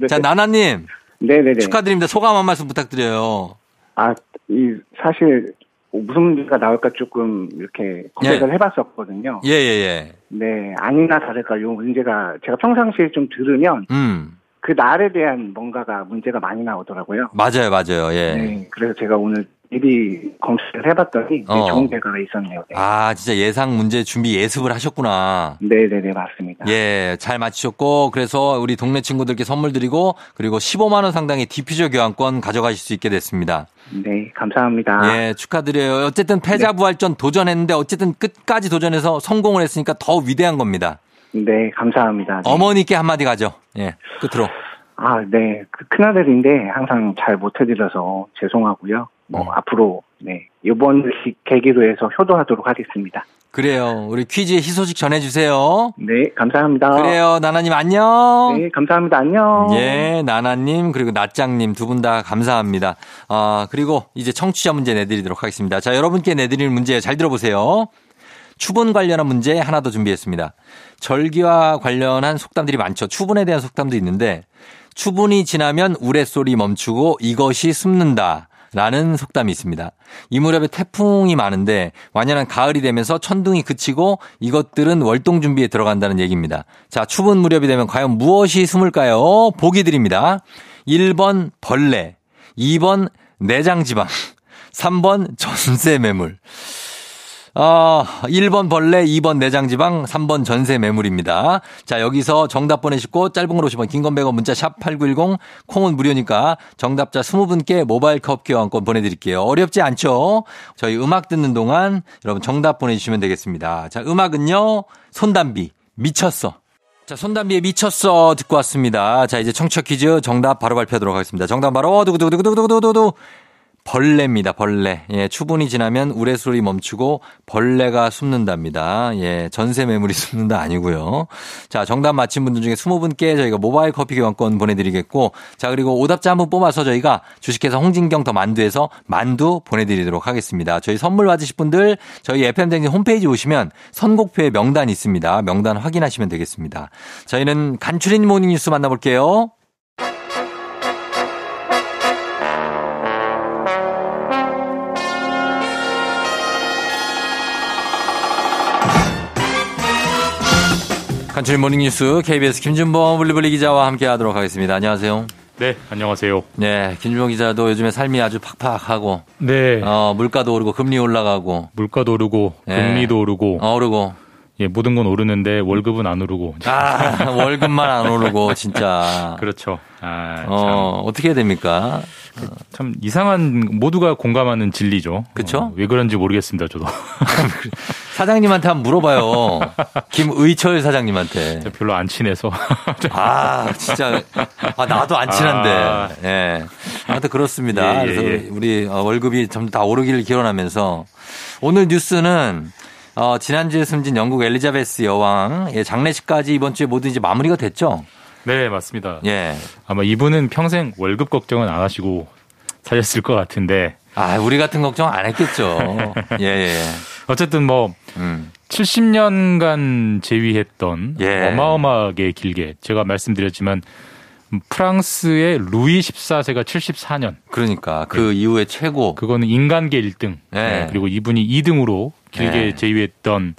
자, 나나님. 네네네. 축하드립니다. 소감 한 말씀 부탁드려요. 아, 이, 사실, 무슨 문제가 나올까 조금 이렇게 검색을 해봤었거든요. 예, 예, 예. 네, 아니나 다를까 요 문제가 제가 평상시에 좀 들으면 음. 그 날에 대한 뭔가가 문제가 많이 나오더라고요. 맞아요, 맞아요. 예. 네, 그래서 제가 오늘 미리 검색을 해봤더니 어. 좋은 결과가 있었네요. 네. 아, 진짜 예상 문제 준비 예습을 하셨구나. 네네네, 맞습니다. 예, 잘 맞히셨고, 그래서 우리 동네 친구들께 선물 드리고, 그리고 15만 원 상당의 디퓨저 교환권 가져가실 수 있게 됐습니다. 네, 감사합니다. 예, 축하드려요. 어쨌든 패자부활전 도전했는데, 어쨌든 끝까지 도전해서 성공을 했으니까 더 위대한 겁니다. 네, 감사합니다. 네. 어머니께 한마디 가죠. 예, 끝으로. 아, 네. 그 큰아들인데 항상 잘 못해드려서 죄송하고요. 뭐, 음. 앞으로, 네. 이번 시- 계기로 해서 효도하도록 하겠습니다. 그래요. 우리 퀴즈의 희소식 전해주세요. 네, 감사합니다. 그래요. 나나님 안녕. 네, 감사합니다. 안녕. 예, 나나님, 그리고 나짱님 두 분 다 감사합니다. 아, 그리고 이제 청취자 문제 내드리도록 하겠습니다. 자, 여러분께 내드리는 문제 잘 들어보세요. 추분 관련한 문제 하나 더 준비했습니다. 절기와 관련한 속담들이 많죠. 추분에 대한 속담도 있는데, 추분이 지나면 우레소리 멈추고 이것이 숨는다. 라는 속담이 있습니다. 이 무렵에 태풍이 많은데 완연한 가을이 되면서 천둥이 그치고 이것들은 월동 준비에 들어간다는 얘기입니다. 자, 추분 무렵이 되면 과연 무엇이 숨을까요? 보기 드립니다. 1번 벌레, 2번 내장지방, 3번 전세 매물. 어, 1번 벌레, 2번 내장지방, 3번 전세 매물입니다. 자, 여기서 정답 보내시고 짧은 걸 50원, 긴 건 100원, 문자 샵 8910, 콩은 무료니까 정답자 20분께 모바일 커피 교환권 보내드릴게요. 어렵지 않죠? 저희 음악 듣는 동안 여러분 정답 보내주시면 되겠습니다. 자, 음악은요, 손담비, 미쳤어. 자, 손담비에 미쳤어 듣고 왔습니다. 자, 이제 청취자 퀴즈 정답 바로 발표하도록 하겠습니다. 정답 바로 두구두구두구두구두구두구 벌레입니다. 벌레. 예, 추분이 지나면 우레소리 멈추고 벌레가 숨는답니다. 예, 전세 매물이 숨는다 아니고요. 자, 정답 맞힌 분들 중에 20분께 저희가 모바일 커피 교환권 보내드리겠고, 자, 그리고 오답자 한 분 뽑아서 저희가 주식회사 홍진경 더 만두에서 만두 보내드리도록 하겠습니다. 저희 선물 받으실 분들 저희 FM댕진 홈페이지 오시면 선곡표에 명단 있습니다. 명단 확인하시면 되겠습니다. 저희는 간추린 모닝 뉴스 만나볼게요. 간추린 모닝 뉴스 KBS 김준범 블리블리 기자와 함께 하도록 하겠습니다. 안녕하세요. 네, 안녕하세요. 네, 김준범 기자도 요즘에 삶이 아주 팍팍하고 네. 어, 물가도 오르고 금리 올라가고 물가도 오르고 예. 금리도 오르고 어, 오르고 예, 모든 건 오르는데 월급은 안 오르고. 아, 월급만 안 오르고 진짜. 그렇죠. 아, 어, 어떻게 해야 됩니까? 참, 참 이상한 모두가 공감하는 진리죠. 그쵸? 어, 왜 그런지 모르겠습니다, 저도. 사장님한테 한번 물어봐요. 김의철 사장님한테. 별로 안 친해서. 아, 진짜. 아, 나도 안 친한데. 아. 예. 아무튼 그렇습니다. 예, 예, 그래서 예. 우리 어, 월급이 좀다 오르기를 기원하면서 오늘 뉴스는 어, 지난주에 숨진 영국 엘리자베스 여왕의 장례식까지 이번 주에 모두 이제 마무리가 됐죠? 네, 맞습니다. 예. 아마 이분은 평생 월급 걱정은 안 하시고 사셨을 것 같은데. 아, 우리 같은 걱정 안 했겠죠. 예, 예. 어쨌든 뭐, 음. 70년간 재위했던 예. 어마어마하게 길게 제가 말씀드렸지만 프랑스의 루이 14세가 74년. 그러니까 그 이후에 최고. 그거는 인간계 1등. 네. 그리고 이분이 2등으로 길게 네. 제위했던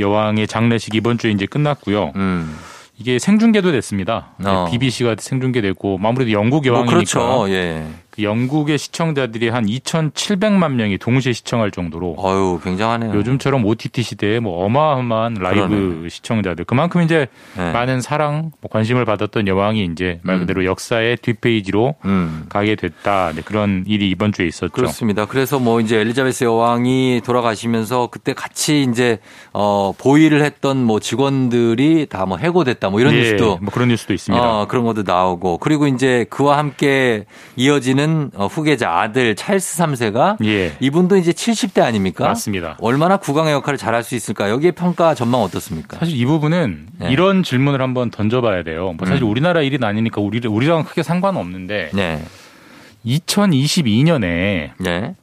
여왕의 장례식 이번 주에 이제 끝났고요. 음. 이게 생중계도 됐습니다. 어. BBC가 생중계됐고 아무래도 영국 뭐 여왕이니까 그렇죠. 예. 그 영국의 시청자들이 한 2,700만 명이 동시에 시청할 정도로 어유 굉장하네요. 요즘처럼 OTT 시대에 뭐 어마어마한 라이브 그러네. 시청자들 그만큼 이제 네. 많은 사랑, 뭐 관심을 받았던 여왕이 이제 말 그대로 역사의 뒷페이지로 음. 가게 됐다. 네, 그런 일이 이번 주에 있었죠. 그렇습니다. 그래서 뭐 이제 엘리자베스 여왕이 돌아가시면서 그때 같이 이제 어 보위를 했던 뭐 직원들이 다 뭐 해고됐다 뭐 이런 예, 뉴스도 뭐 그런 뉴스도 있습니다. 어, 그런 것도 나오고 그리고 이제 그와 함께 이어지는 어, 후계자 아들 찰스 3세가 예. 이분도 이제 70대 아닙니까? 맞습니다. 얼마나 국왕의 역할을 잘할 수 있을까? 여기에 평가 전망 어떻습니까? 사실 이 부분은 네. 이런 질문을 한번 던져봐야 돼요. 뭐 사실 음. 우리나라 일은 아니니까 우리 우리랑 크게 상관은 없는데 네. 2022년에 네.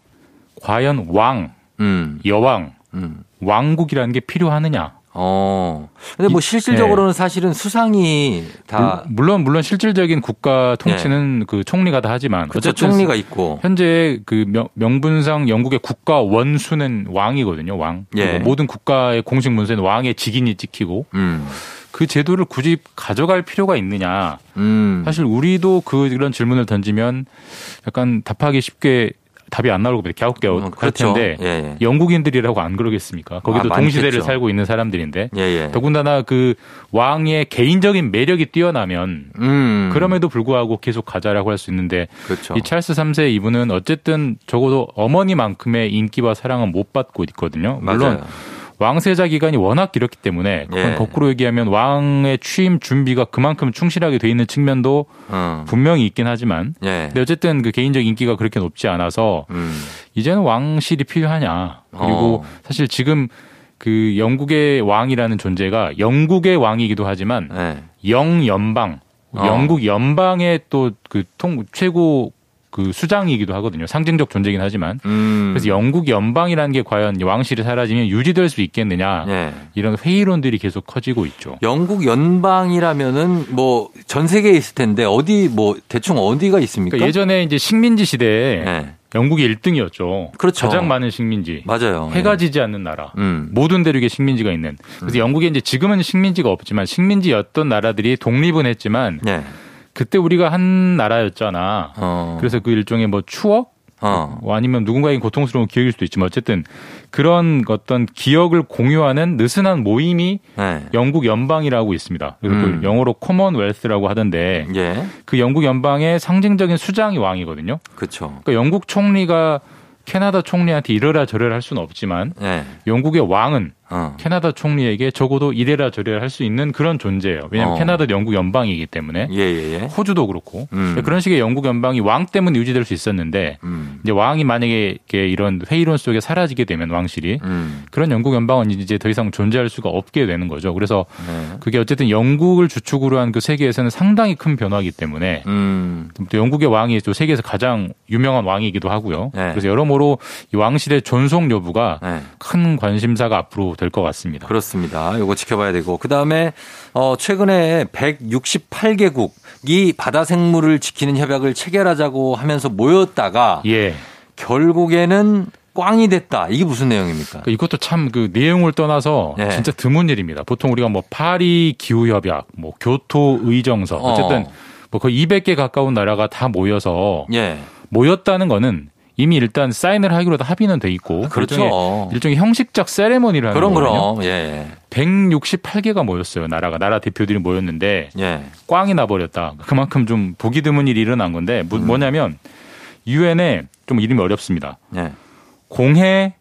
과연 왕, 음. 여왕, 음. 왕국이라는 게 필요하느냐? 어. 근데 뭐 이- 실질적으로는 사실은 수상이 다 물- 물론 물론 실질적인 국가 통치는 그 총리가 다 하지만 그렇죠. 총리가 있고. 현재 그 명, 명분상 영국의 국가 원수는 왕이거든요. 왕. 예. 모든 국가의 공식 문서에는 왕의 직인이 찍히고 음. 그 제도를 굳이 가져갈 필요가 있느냐? 음. 사실 우리도 그 이런 질문을 던지면 약간 답하기 쉽게 답이 안 나올 겁니다. 갸웃갸웃 어, 할 그렇죠. 텐데 예, 예. 영국인들이라고 안 그러겠습니까? 거기도 아, 동시대를 많겠죠. 살고 있는 사람들인데 예, 예. 더군다나 그 왕의 개인적인 매력이 뛰어나면 음. 그럼에도 불구하고 계속 가자라고 할 수 있는데 그렇죠. 이 찰스 3세 이분은 어쨌든 적어도 어머니만큼의 인기와 사랑은 못 받고 있거든요. 물론 맞아요. 왕세자 기간이 워낙 길었기 때문에 그건 예. 거꾸로 얘기하면 왕의 취임 준비가 그만큼 충실하게 돼 있는 측면도 어. 분명히 있긴 하지만 예. 근데 어쨌든 그 개인적 인기가 그렇게 높지 않아서 음. 이제는 왕실이 필요하냐 그리고 어. 사실 지금 그 영국의 왕이라는 존재가 영국의 왕이기도 하지만 예. 영연방 어. 영국 연방의 또 그 통 최고 그 수장이기도 하거든요. 상징적 존재긴 하지만 음. 그래서 영국 연방이라는 게 과연 왕실이 사라지면 유지될 수 있겠느냐 예. 이런 회의론들이 계속 커지고 있죠. 영국 연방이라면은 뭐 전 세계에 있을 텐데 어디 뭐 대충 어디가 있습니까? 그러니까 예전에 이제 식민지 시대에 예. 영국이 1등이었죠. 그렇죠. 가장 많은 식민지. 맞아요. 해가 예. 지지 않는 나라. 음. 모든 대륙에 식민지가 있는. 그래서 영국에 이제 지금은 식민지가 없지만 식민지였던 나라들이 독립은 했지만 예. 그때 우리가 한 나라였잖아. 어. 그래서 그 일종의 뭐 추억 어. 뭐 아니면 누군가에게 고통스러운 기억일 수도 있지만 어쨌든 그런 어떤 기억을 공유하는 느슨한 모임이 예. 영국 연방이라고 있습니다. 그래서 음. 그 영어로 커먼웰스라고 하던데 예. 그 영국 연방의 상징적인 수장이 왕이거든요. 그렇죠. 그러니까 영국 총리가 캐나다 총리한테 이래라 저래라 할 수는 없지만 예. 영국의 왕은 어. 캐나다 총리에게 적어도 이래라 저래라 할 수 있는 그런 존재예요. 왜냐하면 어. 캐나다도 영국 연방이기 때문에 예, 예, 예. 호주도 그렇고 음. 그런 식의 영국 연방이 왕 때문에 유지될 수 있었는데 음. 이제 왕이 만약에 이런 회의론 속에 사라지게 되면 왕실이 음. 그런 영국 연방은 이제 더 이상 존재할 수가 없게 되는 거죠. 그래서 네. 그게 어쨌든 영국을 주축으로 한 그 세계에서는 상당히 큰 변화이기 때문에 음. 또 영국의 왕이 또 세계에서 가장 유명한 왕이기도 하고요. 네. 그래서 여러모로 이 왕실의 존속 여부가 네. 큰 관심사가 앞으로 될 것 같습니다. 그렇습니다. 요거 지켜봐야 되고 그 다음에 어 최근에 168개국이 바다 생물을 지키는 협약을 체결하자고 하면서 모였다가 예. 결국에는 꽝이 됐다. 이게 무슨 내용입니까? 그러니까 이것도 참 그 내용을 떠나서 예. 진짜 드문 일입니다. 보통 우리가 뭐 파리 기후 협약, 뭐 교토 의정서 어쨌든 어. 뭐 거의 200개 가까운 나라가 다 모여서 예. 모였다는 거는 이미 일단 사인을 하기로 다 합의는 돼 있고 그렇죠. 일종의, 일종의 형식적 세레머니를 하는 그럼 거거든요. 그럼. 예. 168개가 모였어요. 나라가 나라 대표들이 모였는데 예. 꽝이 나버렸다. 그만큼 좀 보기 드문 일이 일어난 건데 뭐- 뭐냐면 유엔에 좀 이름이 어렵습니다. 예. 공해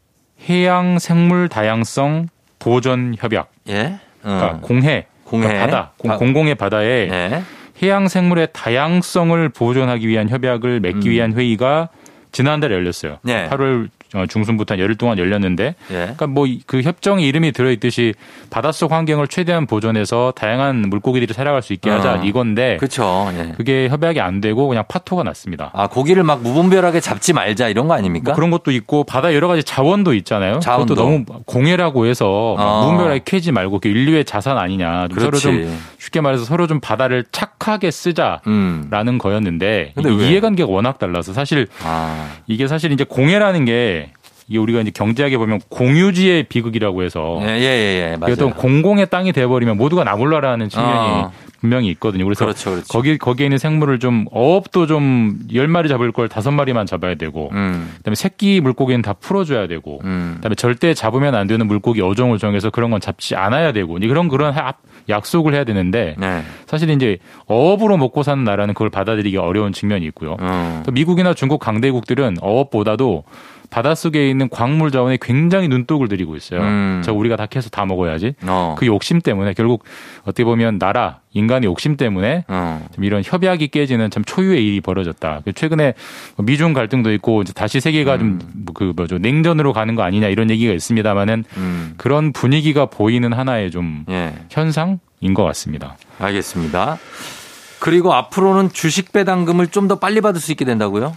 해양 생물 다양성 보전 협약. 예. 그러니까 어. 공해, 공해. 그러니까 바다, 공- 바- 공공의 바다에 예. 해양 생물의 다양성을 보존하기 위한 협약을 맺기 음. 위한 회의가 지난달에 열렸어요. 네. 8월 중순부터 한 열흘 동안 열렸는데 예. 그러니까 뭐 그 협정의 이름이 들어 있듯이 바닷속 환경을 최대한 보존해서 다양한 물고기들이 살아갈 수 있게 하자 어. 이건데 그렇죠. 예. 그게 협약이 안 되고 그냥 파토가 났습니다. 아, 고기를 막 무분별하게 잡지 말자 이런 거 아닙니까? 뭐 그런 것도 있고 바다 여러 가지 자원도 있잖아요. 자원도. 그것도 너무 공해라고 해서 막 어. 무분별하게 캐지 말고 그 인류의 자산 아니냐. 좀 서로 그렇지. 좀 쉽게 말해서 서로 좀 바다를 착하게 쓰자라는 음. 거였는데? 이해관계가 워낙 달라서 사실 아. 이게 사실 이제 공해라는 게 이게 우리가 이제 경제학에 보면 공유지의 비극이라고 해서 예, 예, 예, 예. 맞아요. 어떤 공공의 땅이 돼버리면 모두가 나몰라라는 측면이 어. 분명히 있거든요. 그래서 그렇죠, 그렇죠. 거기 거기에 있는 생물을 좀 어업도 좀 열 마리 잡을 걸 다섯 마리만 잡아야 되고, 음. 그다음에 새끼 물고기는 다 풀어줘야 되고, 음. 그다음에 절대 잡으면 안 되는 물고기 어종을 정해서 그런 건 잡지 않아야 되고, 그런 그런 하- 약속을 해야 되는데 네. 사실 이제 어업으로 먹고 사는 나라는 그걸 받아들이기 어려운 측면이 있고요. 음. 또 미국이나 중국 강대국들은 어업보다도 바닷속에 있는 광물 자원에 굉장히 눈독을 들이고 있어요. 음. 저 우리가 다 캐서 다 먹어야지. 어. 그 욕심 때문에 결국 어떻게 보면 나라 인간의 욕심 때문에 어. 좀 이런 협약이 깨지는 참 초유의 일이 벌어졌다. 최근에 뭐 미중 갈등도 있고 다시 세계가 좀그 뭐죠 냉전으로 가는 거 아니냐 이런 얘기가 있습니다만은 음. 그런 분위기가 보이는 하나의 좀 예. 현상인 것 같습니다. 알겠습니다. 그리고 앞으로는 주식 배당금을 좀 더 빨리 받을 수 있게 된다고요?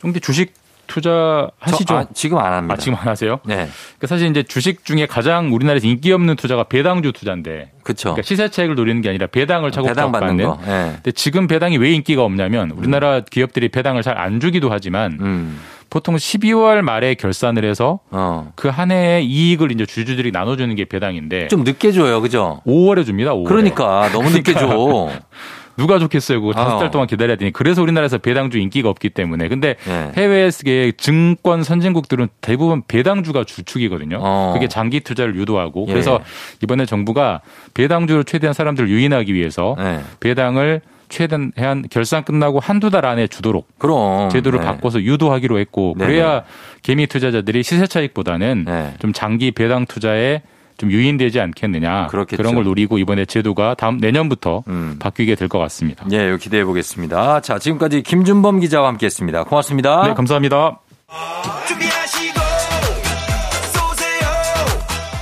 근데 주식 투자 하시죠? 저, 아, 지금 안 합니다. 아, 지금 안 하세요? 네. 그러니까 사실 이제 주식 중에 가장 우리나라에서 인기 없는 투자가 배당주 투자인데 그렇죠. 그러니까 시세 차익을 노리는 게 아니라 배당을 차곡차곡 배당 받는. 거. 예. 근데 지금 배당이 왜 인기가 없냐면 우리나라 기업들이 배당을 잘 안 주기도 하지만 음. 보통 12월 말에 결산을 해서 어. 그한 해의 이익을 이제 주주들이 나눠주는 게 배당인데 좀 늦게 줘요. 그죠? 5월에 줍니다. 5월에. 그러니까 너무 늦게 줘. 누가 좋겠어요. 그거 다섯 어. 달 동안 기다려야 되니. 그래서 우리나라에서 배당주 인기가 없기 때문에. 근데 네. 해외의 증권 선진국들은 대부분 배당주가 주축이거든요. 어. 그게 장기 투자를 유도하고. 예. 그래서 이번에 정부가 배당주를 최대한 사람들을 유인하기 위해서 네. 배당을 최대한 결산 끝나고 한두 달 안에 주도록 그럼 제도를 네. 바꿔서 유도하기로 했고 네네. 그래야 개미 투자자들이 시세 차익보다는 네. 좀 장기 배당 투자에 좀 유인되지 않겠느냐 그렇겠죠. 그런 걸 노리고 이번에 제도가 다음 내년부터 음. 바뀌게 될 것 같습니다. 예, 기대해 보겠습니다. 자, 지금까지 김준범 기자와 함께했습니다. 고맙습니다. 네, 감사합니다.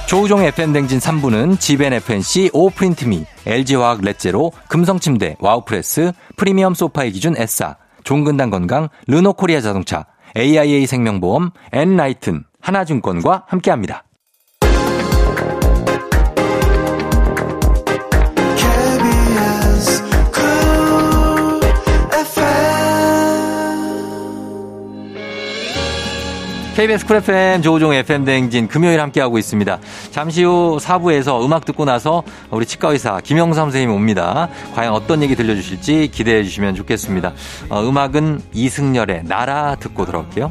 조우종 FM 댕진 3부는 지벤 FNC, 오프린트미, LG화학 렛제로, 금성침대, 와우프레스, 프리미엄 소파의 기준 에싸, 종근당 건강, 르노코리아 자동차, AIA 생명보험, 엔라이튼, 하나증권과 함께합니다. KBS 쿨 FM 조우종 FM 대행진 금요일 함께하고 있습니다. 잠시 후 4부에서 음악 듣고 나서 우리 치과의사 김영삼 선생님이 옵니다. 과연 어떤 얘기 들려주실지 기대해 주시면 좋겠습니다. 어, 음악은 이승열의 나라 듣고 들어올게요.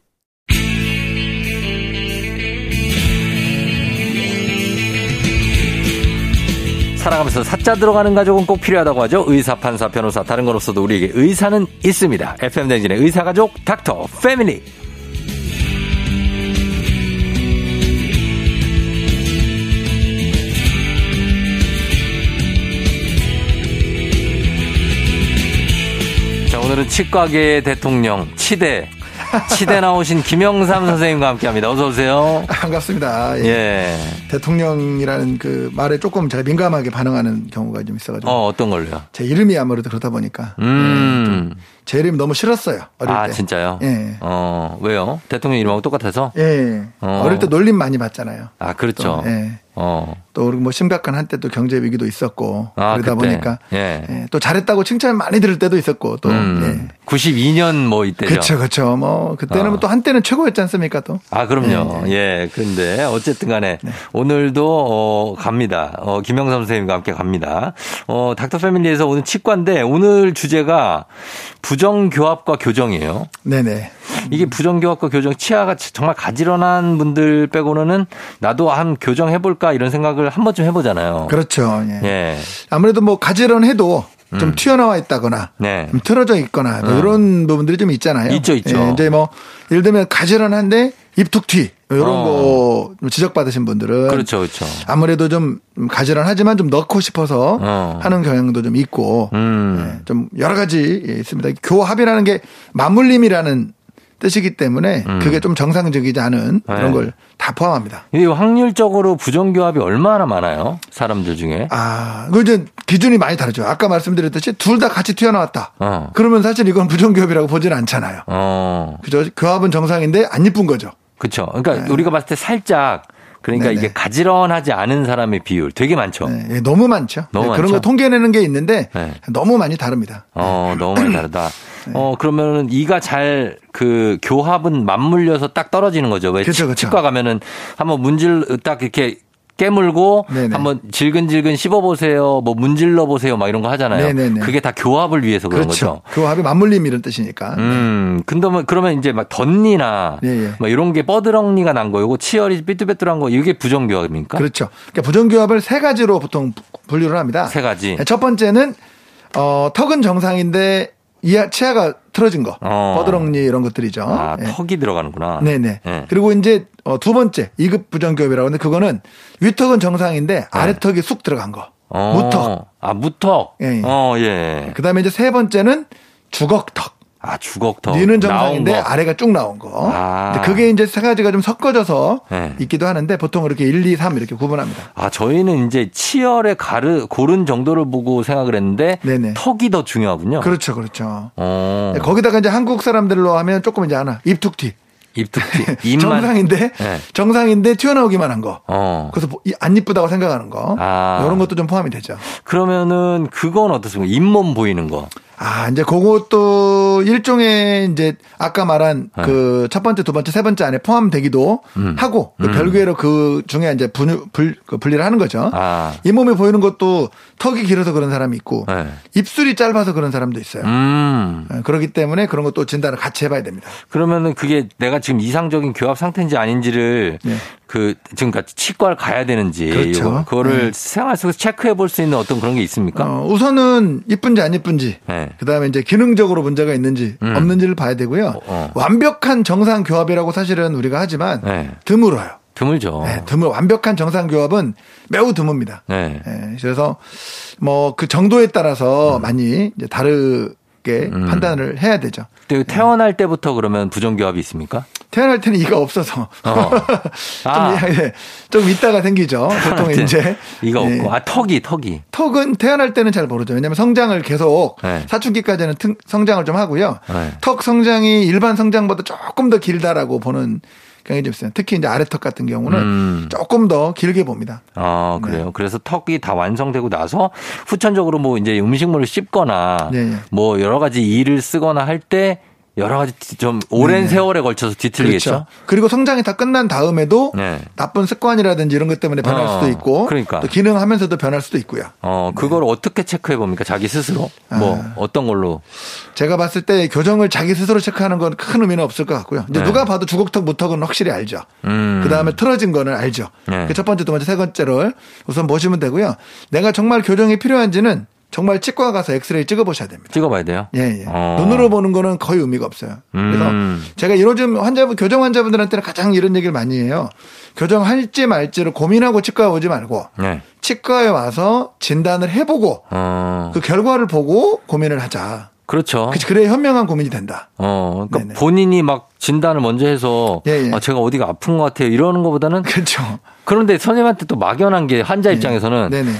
살아가면서 사자 들어가는 가족은 꼭 필요하다고 하죠. 의사, 판사, 변호사, 다른 건 없어도 우리에게 의사는 있습니다. FM 대행진의 의사 가족 닥터 패밀리. 자, 오늘은 치과계의 대통령, 치대. 치대 나오신 김영삼 선생님과 함께 합니다. 어서 오세요. 반갑습니다. 예. 예. 대통령이라는 그 말에 조금 제가 민감하게 반응하는 경우가 좀 있어가지고. 어, 어떤 걸로요? 제 이름이 아무래도 그러다 보니까. 음. 제 이름이 너무 싫었어요. 어릴 아, 때. 진짜요? 예. 어, 왜요? 대통령 이름하고 똑같아서? 예. 어. 어. 릴때 놀림 많이 받잖아요. 아, 그렇죠. 또, 예. 어. 또 뭐 심각한 한때 또 경제 위기도 있었고 아, 그러다 그때. 보니까 예. 예, 또 잘했다고 칭찬 많이 들을 때도 있었고 또 음. 92년 뭐 이때죠. 그렇죠, 그렇죠. 뭐 그때는 어. 또 한때는 최고였지 않습니까 또. 아, 그럼요. 예. 근데 어쨌든 간에 오늘도 어, 갑니다. 어, 김영삼 선생님과 함께 갑니다. 어, 닥터 패밀리에서 오늘 치과인데 오늘 주제가 부정 교합과 교정이에요. 네네. 이게 부정교합과 교정 치아가 정말 가지런한 분들 빼고는 나도 한 교정 해볼까 이런 생각을 한 번쯤 해보잖아요. 그렇죠. 예. 예. 아무래도 뭐 가지런해도 좀 음. 튀어나와 있다거나 네. 좀 틀어져 있거나 뭐 음. 이런 부분들이 좀 있잖아요. 있죠, 있죠. 예, 이제 뭐 예를 들면 가지런한데 입툭 튀 이런 어. 거좀 지적받으신 분들은 그렇죠, 그렇죠. 아무래도 좀 가지런하지만 좀 넣고 싶어서 어. 하는 경향도 좀 있고 음. 예, 좀 여러 가지 있습니다. 교합이라는 게 맞물림이라는 뜻이기 때문에 음. 그게 좀 정상적이지 않은 네. 그런 걸 다 포함합니다. 이 확률적으로 부정교합이 얼마나 많아요? 사람들 중에. 아, 그 이제 기준이 많이 다르죠. 아까 말씀드렸듯이 둘 다 같이 튀어나왔다. 어. 그러면 사실 이건 부정교합이라고 보지는 않잖아요. 어. 그죠? 교합은 정상인데 안 이쁜 거죠. 그렇죠. 그러니까 우리가 봤을 때 살짝 그러니까 네. 네네. 이게 가지런하지 않은 사람의 비율 되게 많죠. 네, 예, 너무 많죠. 너무 네, 그런 많죠? 거 통계내는 게 있는데 네. 너무 많이 다릅니다. 어, 너무 많이 다르다. 네. 어, 그러면은 이가 잘 그 교합은 맞물려서 딱 떨어지는 거죠. 왜 그쵸, 치- 그쵸. 치과 가면은 한번 문질 딱 이렇게 깨물고 네네. 한번 질근질근 씹어보세요. 뭐 문질러 보세요. 막 이런 거 하잖아요. 네네네. 그게 다 교합을 위해서 그런 그렇죠. 거죠. 교합이 맞물림 이런 뜻이니까. 음, 근데 뭐 그러면 이제 막 덧니나 예, 예. 뭐 이런 게 뻐드렁니가 난 거고 치열이 삐뚤빼뚤한 거 이게 부정교합입니까? 그렇죠. 그러니까 부정교합을 세 가지로 보통 분류를 합니다. 세 가지. 첫 번째는 어, 턱은 정상인데 이하 치아가 틀어진 거, 어. 버드렁니 이런 것들이죠. 아, 예. 턱이 들어가는구나. 네네. 예. 그리고 이제 어, 두 번째 2급 부정교합이라고 하는데 그거는 위턱은 정상인데 아래턱이 쑥 들어간 거. 네. 어. 무턱. 아, 무턱. 예, 예. 어, 예. 그다음에 이제 세 번째는 주걱턱. 아, 주걱턱. 니는 나온 정상인데 거. 아래가 쭉 나온 거. 아. 그게 이제 세 가지가 좀 섞어져서 네. 있기도 하는데 보통 이렇게 1, 2, 3 이렇게 구분합니다. 아, 저희는 이제 치열의 가르, 고른 정도를 보고 생각을 했는데 네네. 턱이 더 중요하군요. 그렇죠, 그렇죠. 어. 네, 거기다가 이제 한국 사람들로 하면 조금 이제 하나 입툭튀. 입툭튀. 정상인데 네. 정상인데 튀어나오기만 한 거. 어. 그래서 뭐 이- 안 이쁘다고 생각하는 거. 아. 이런 것도 좀 포함이 되죠. 그러면은 그건 어떻습니까? 잇몸 보이는 거. 아, 이제 그것도 일종의 이제 아까 말한 네. 그첫 번째, 두 번째, 세 번째 안에 포함되기도 음. 하고 그 음. 별개로 그 중에 이제 분유, 불, 그 분리를 하는 거죠. 아. 잇몸에 보이는 것도 턱이 길어서 그런 사람이 있고 네. 입술이 짧아서 그런 사람도 있어요. 음. 어, 그렇기 때문에 그런 것도 진단을 같이 해봐야 됩니다. 그러면은 그게 내가 지금 이상적인 교합 상태인지 아닌지를 네. 그 지금 같이 치과를 가야 되는지 그렇죠. 이거, 그거를 네. 생활 속에서 체크해 볼 수 있는 어떤 그런 게 있습니까? 어, 우선은 이쁜지 안 이쁜지, 네. 그 다음에 이제 기능적으로 문제가 있는지 음. 없는지를 봐야 되고요. 어. 완벽한 정상 교합이라고 사실은 우리가 하지만 네. 드물어요. 드물죠. 네, 드물 완벽한 정상 교합은 매우 드뭅니다. 네. 예, 그래서 뭐 그 정도에 따라서 음. 많이 이제 다르게 판단을 해야 되죠. 근데 태어날 때부터 그러면 부정교합이 있습니까? 태어날 때는 이가 없어서 어. 좀, 아. 예, 좀 있다가 생기죠. 보통 태어날 때 이제 이가 예. 없고 아 턱이 턱이 턱은 태어날 때는 잘 모르죠. 왜냐하면 성장을 계속 네. 사춘기까지는 튼- 성장을 좀 하고요. 네. 턱 성장이 일반 성장보다 조금 더 길다라고 보는 경향이 좀 있어요. 특히 이제 아래 턱 같은 경우는 음. 조금 더 길게 봅니다. 아 그래요. 네. 그래서 턱이 다 완성되고 나서 후천적으로 뭐 이제 음식물을 씹거나 네, 네. 뭐 여러 가지 일을 쓰거나 할 때 여러 가지 좀 오랜 네, 네. 세월에 걸쳐서 뒤틀리겠죠. 그렇죠. 그리고 성장이 다 끝난 다음에도 네. 나쁜 습관이라든지 이런 것 때문에 변할 어, 수도 있고 그러니까. 또 기능하면서도 변할 수도 있고요. 어, 그걸 어떻게 체크해 봅니까? 자기 스스로? 뭐, 아. 어떤 걸로? 제가 봤을 때 교정을 자기 스스로 체크하는 건 큰 의미는 없을 것 같고요. 이제 네. 누가 봐도 주걱턱 무턱은 확실히 알죠. 음. 그 다음에 틀어진 거는 알죠. 네. 그첫 번째, 두 번째, 세 번째를 우선 보시면 되고요. 내가 정말 교정이 필요한지는 정말 치과 가서 엑스레이 찍어보셔야 됩니다. 찍어봐야 돼요? 예, 예. 어. 눈으로 보는 거는 거의 의미가 없어요. 그래서 음. 제가 요즘 환자분, 교정 환자분들한테는 가장 이런 얘기를 많이 해요. 교정할지 말지를 고민하고 치과에 오지 말고 네. 치과에 와서 진단을 해보고 어. 그 결과를 보고 고민을 하자. 그렇죠. 그- 그래야 현명한 고민이 된다. 어, 그러니까 네네. 본인이 막 진단을 먼저 해서 예, 예. 아, 제가 어디가 아픈 것 같아요 이러는 것보다는 그렇죠. 그런데 선생님한테 또 막연한 게 환자 입장에서는 네네.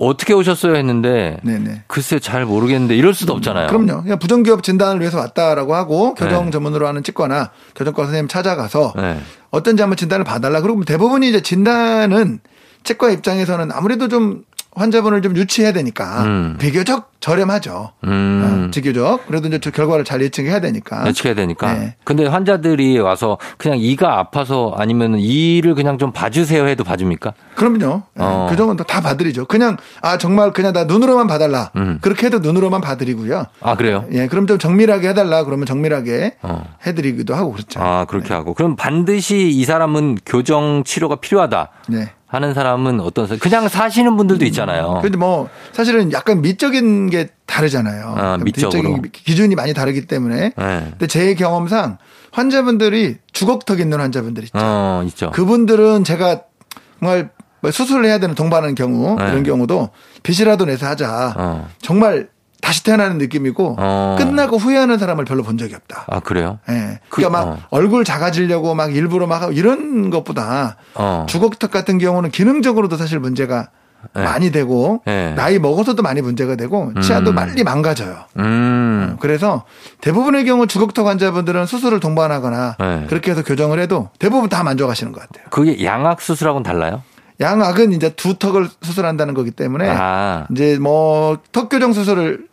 어떻게 오셨어요 했는데 네네. 글쎄 잘 모르겠는데 이럴 수도 없잖아요. 그럼요. 그냥 부정기업 진단을 위해서 왔다라고 하고 교정 네. 전문으로 하는 치과나 교정과 선생님 찾아가서 네. 어떤지 한번 진단을 봐달라. 그리고 대부분이 이제 진단은 치과 입장에서는 아무래도 좀 환자분을 좀 유치해야 되니까 음. 비교적 저렴하죠. 음. 어, 비교적 그래도 이제 저 결과를 잘 예측해야 되니까. 예측해야 되니까. 네. 근데 환자들이 와서 그냥 이가 아파서 아니면 이를 그냥 좀 봐주세요 해도 봐줍니까? 그럼요. 예, 어. 교정은 다- 다 봐드리죠. 그냥 아 정말 그냥 나 눈으로만 봐달라. 음. 그렇게 해도 눈으로만 봐드리고요. 아 그래요? 예, 그럼 좀 정밀하게 해달라. 그러면 정밀하게 어. 해드리기도 하고 그렇죠. 아 그렇게 하고 그럼 반드시 이 사람은 교정 치료가 필요하다. 네. 하는 사람은 어떤? 그냥 사시는 분들도 있잖아요. 근데 뭐 사실은 약간 미적인 게 다르잖아요. 아. 미적인 기준이 많이 다르기 때문에. 네. 근데 제 경험상 환자분들이 주걱턱 있는 환자분들 있죠. 어 있죠. 그분들은 제가 정말 뭐 수술을 해야 되는 동반하는 경우 네. 이런 경우도 빚이라도 내서 하자. 어. 정말 다시 태어나는 느낌이고 어. 끝나고 후회하는 사람을 별로 본 적이 없다. 아 그래요? 예. 그- 그러니까 막 어. 얼굴 작아지려고 막 일부러 막 하고 이런 것보다 어. 주걱턱 같은 경우는 기능적으로도 사실 문제가 네. 많이 되고 네. 나이 먹어서도 많이 문제가 되고 치아도 음. 빨리 망가져요. 음. 그래서 대부분의 경우 주걱턱 환자분들은 수술을 동반하거나 네. 그렇게 해서 교정을 해도 대부분 다 만족하시는 것 같아요. 그게 양악 수술하고는 달라요? 양악은 이제 두 턱을 수술한다는 거기 때문에 아. 이제 뭐 턱 교정 수술을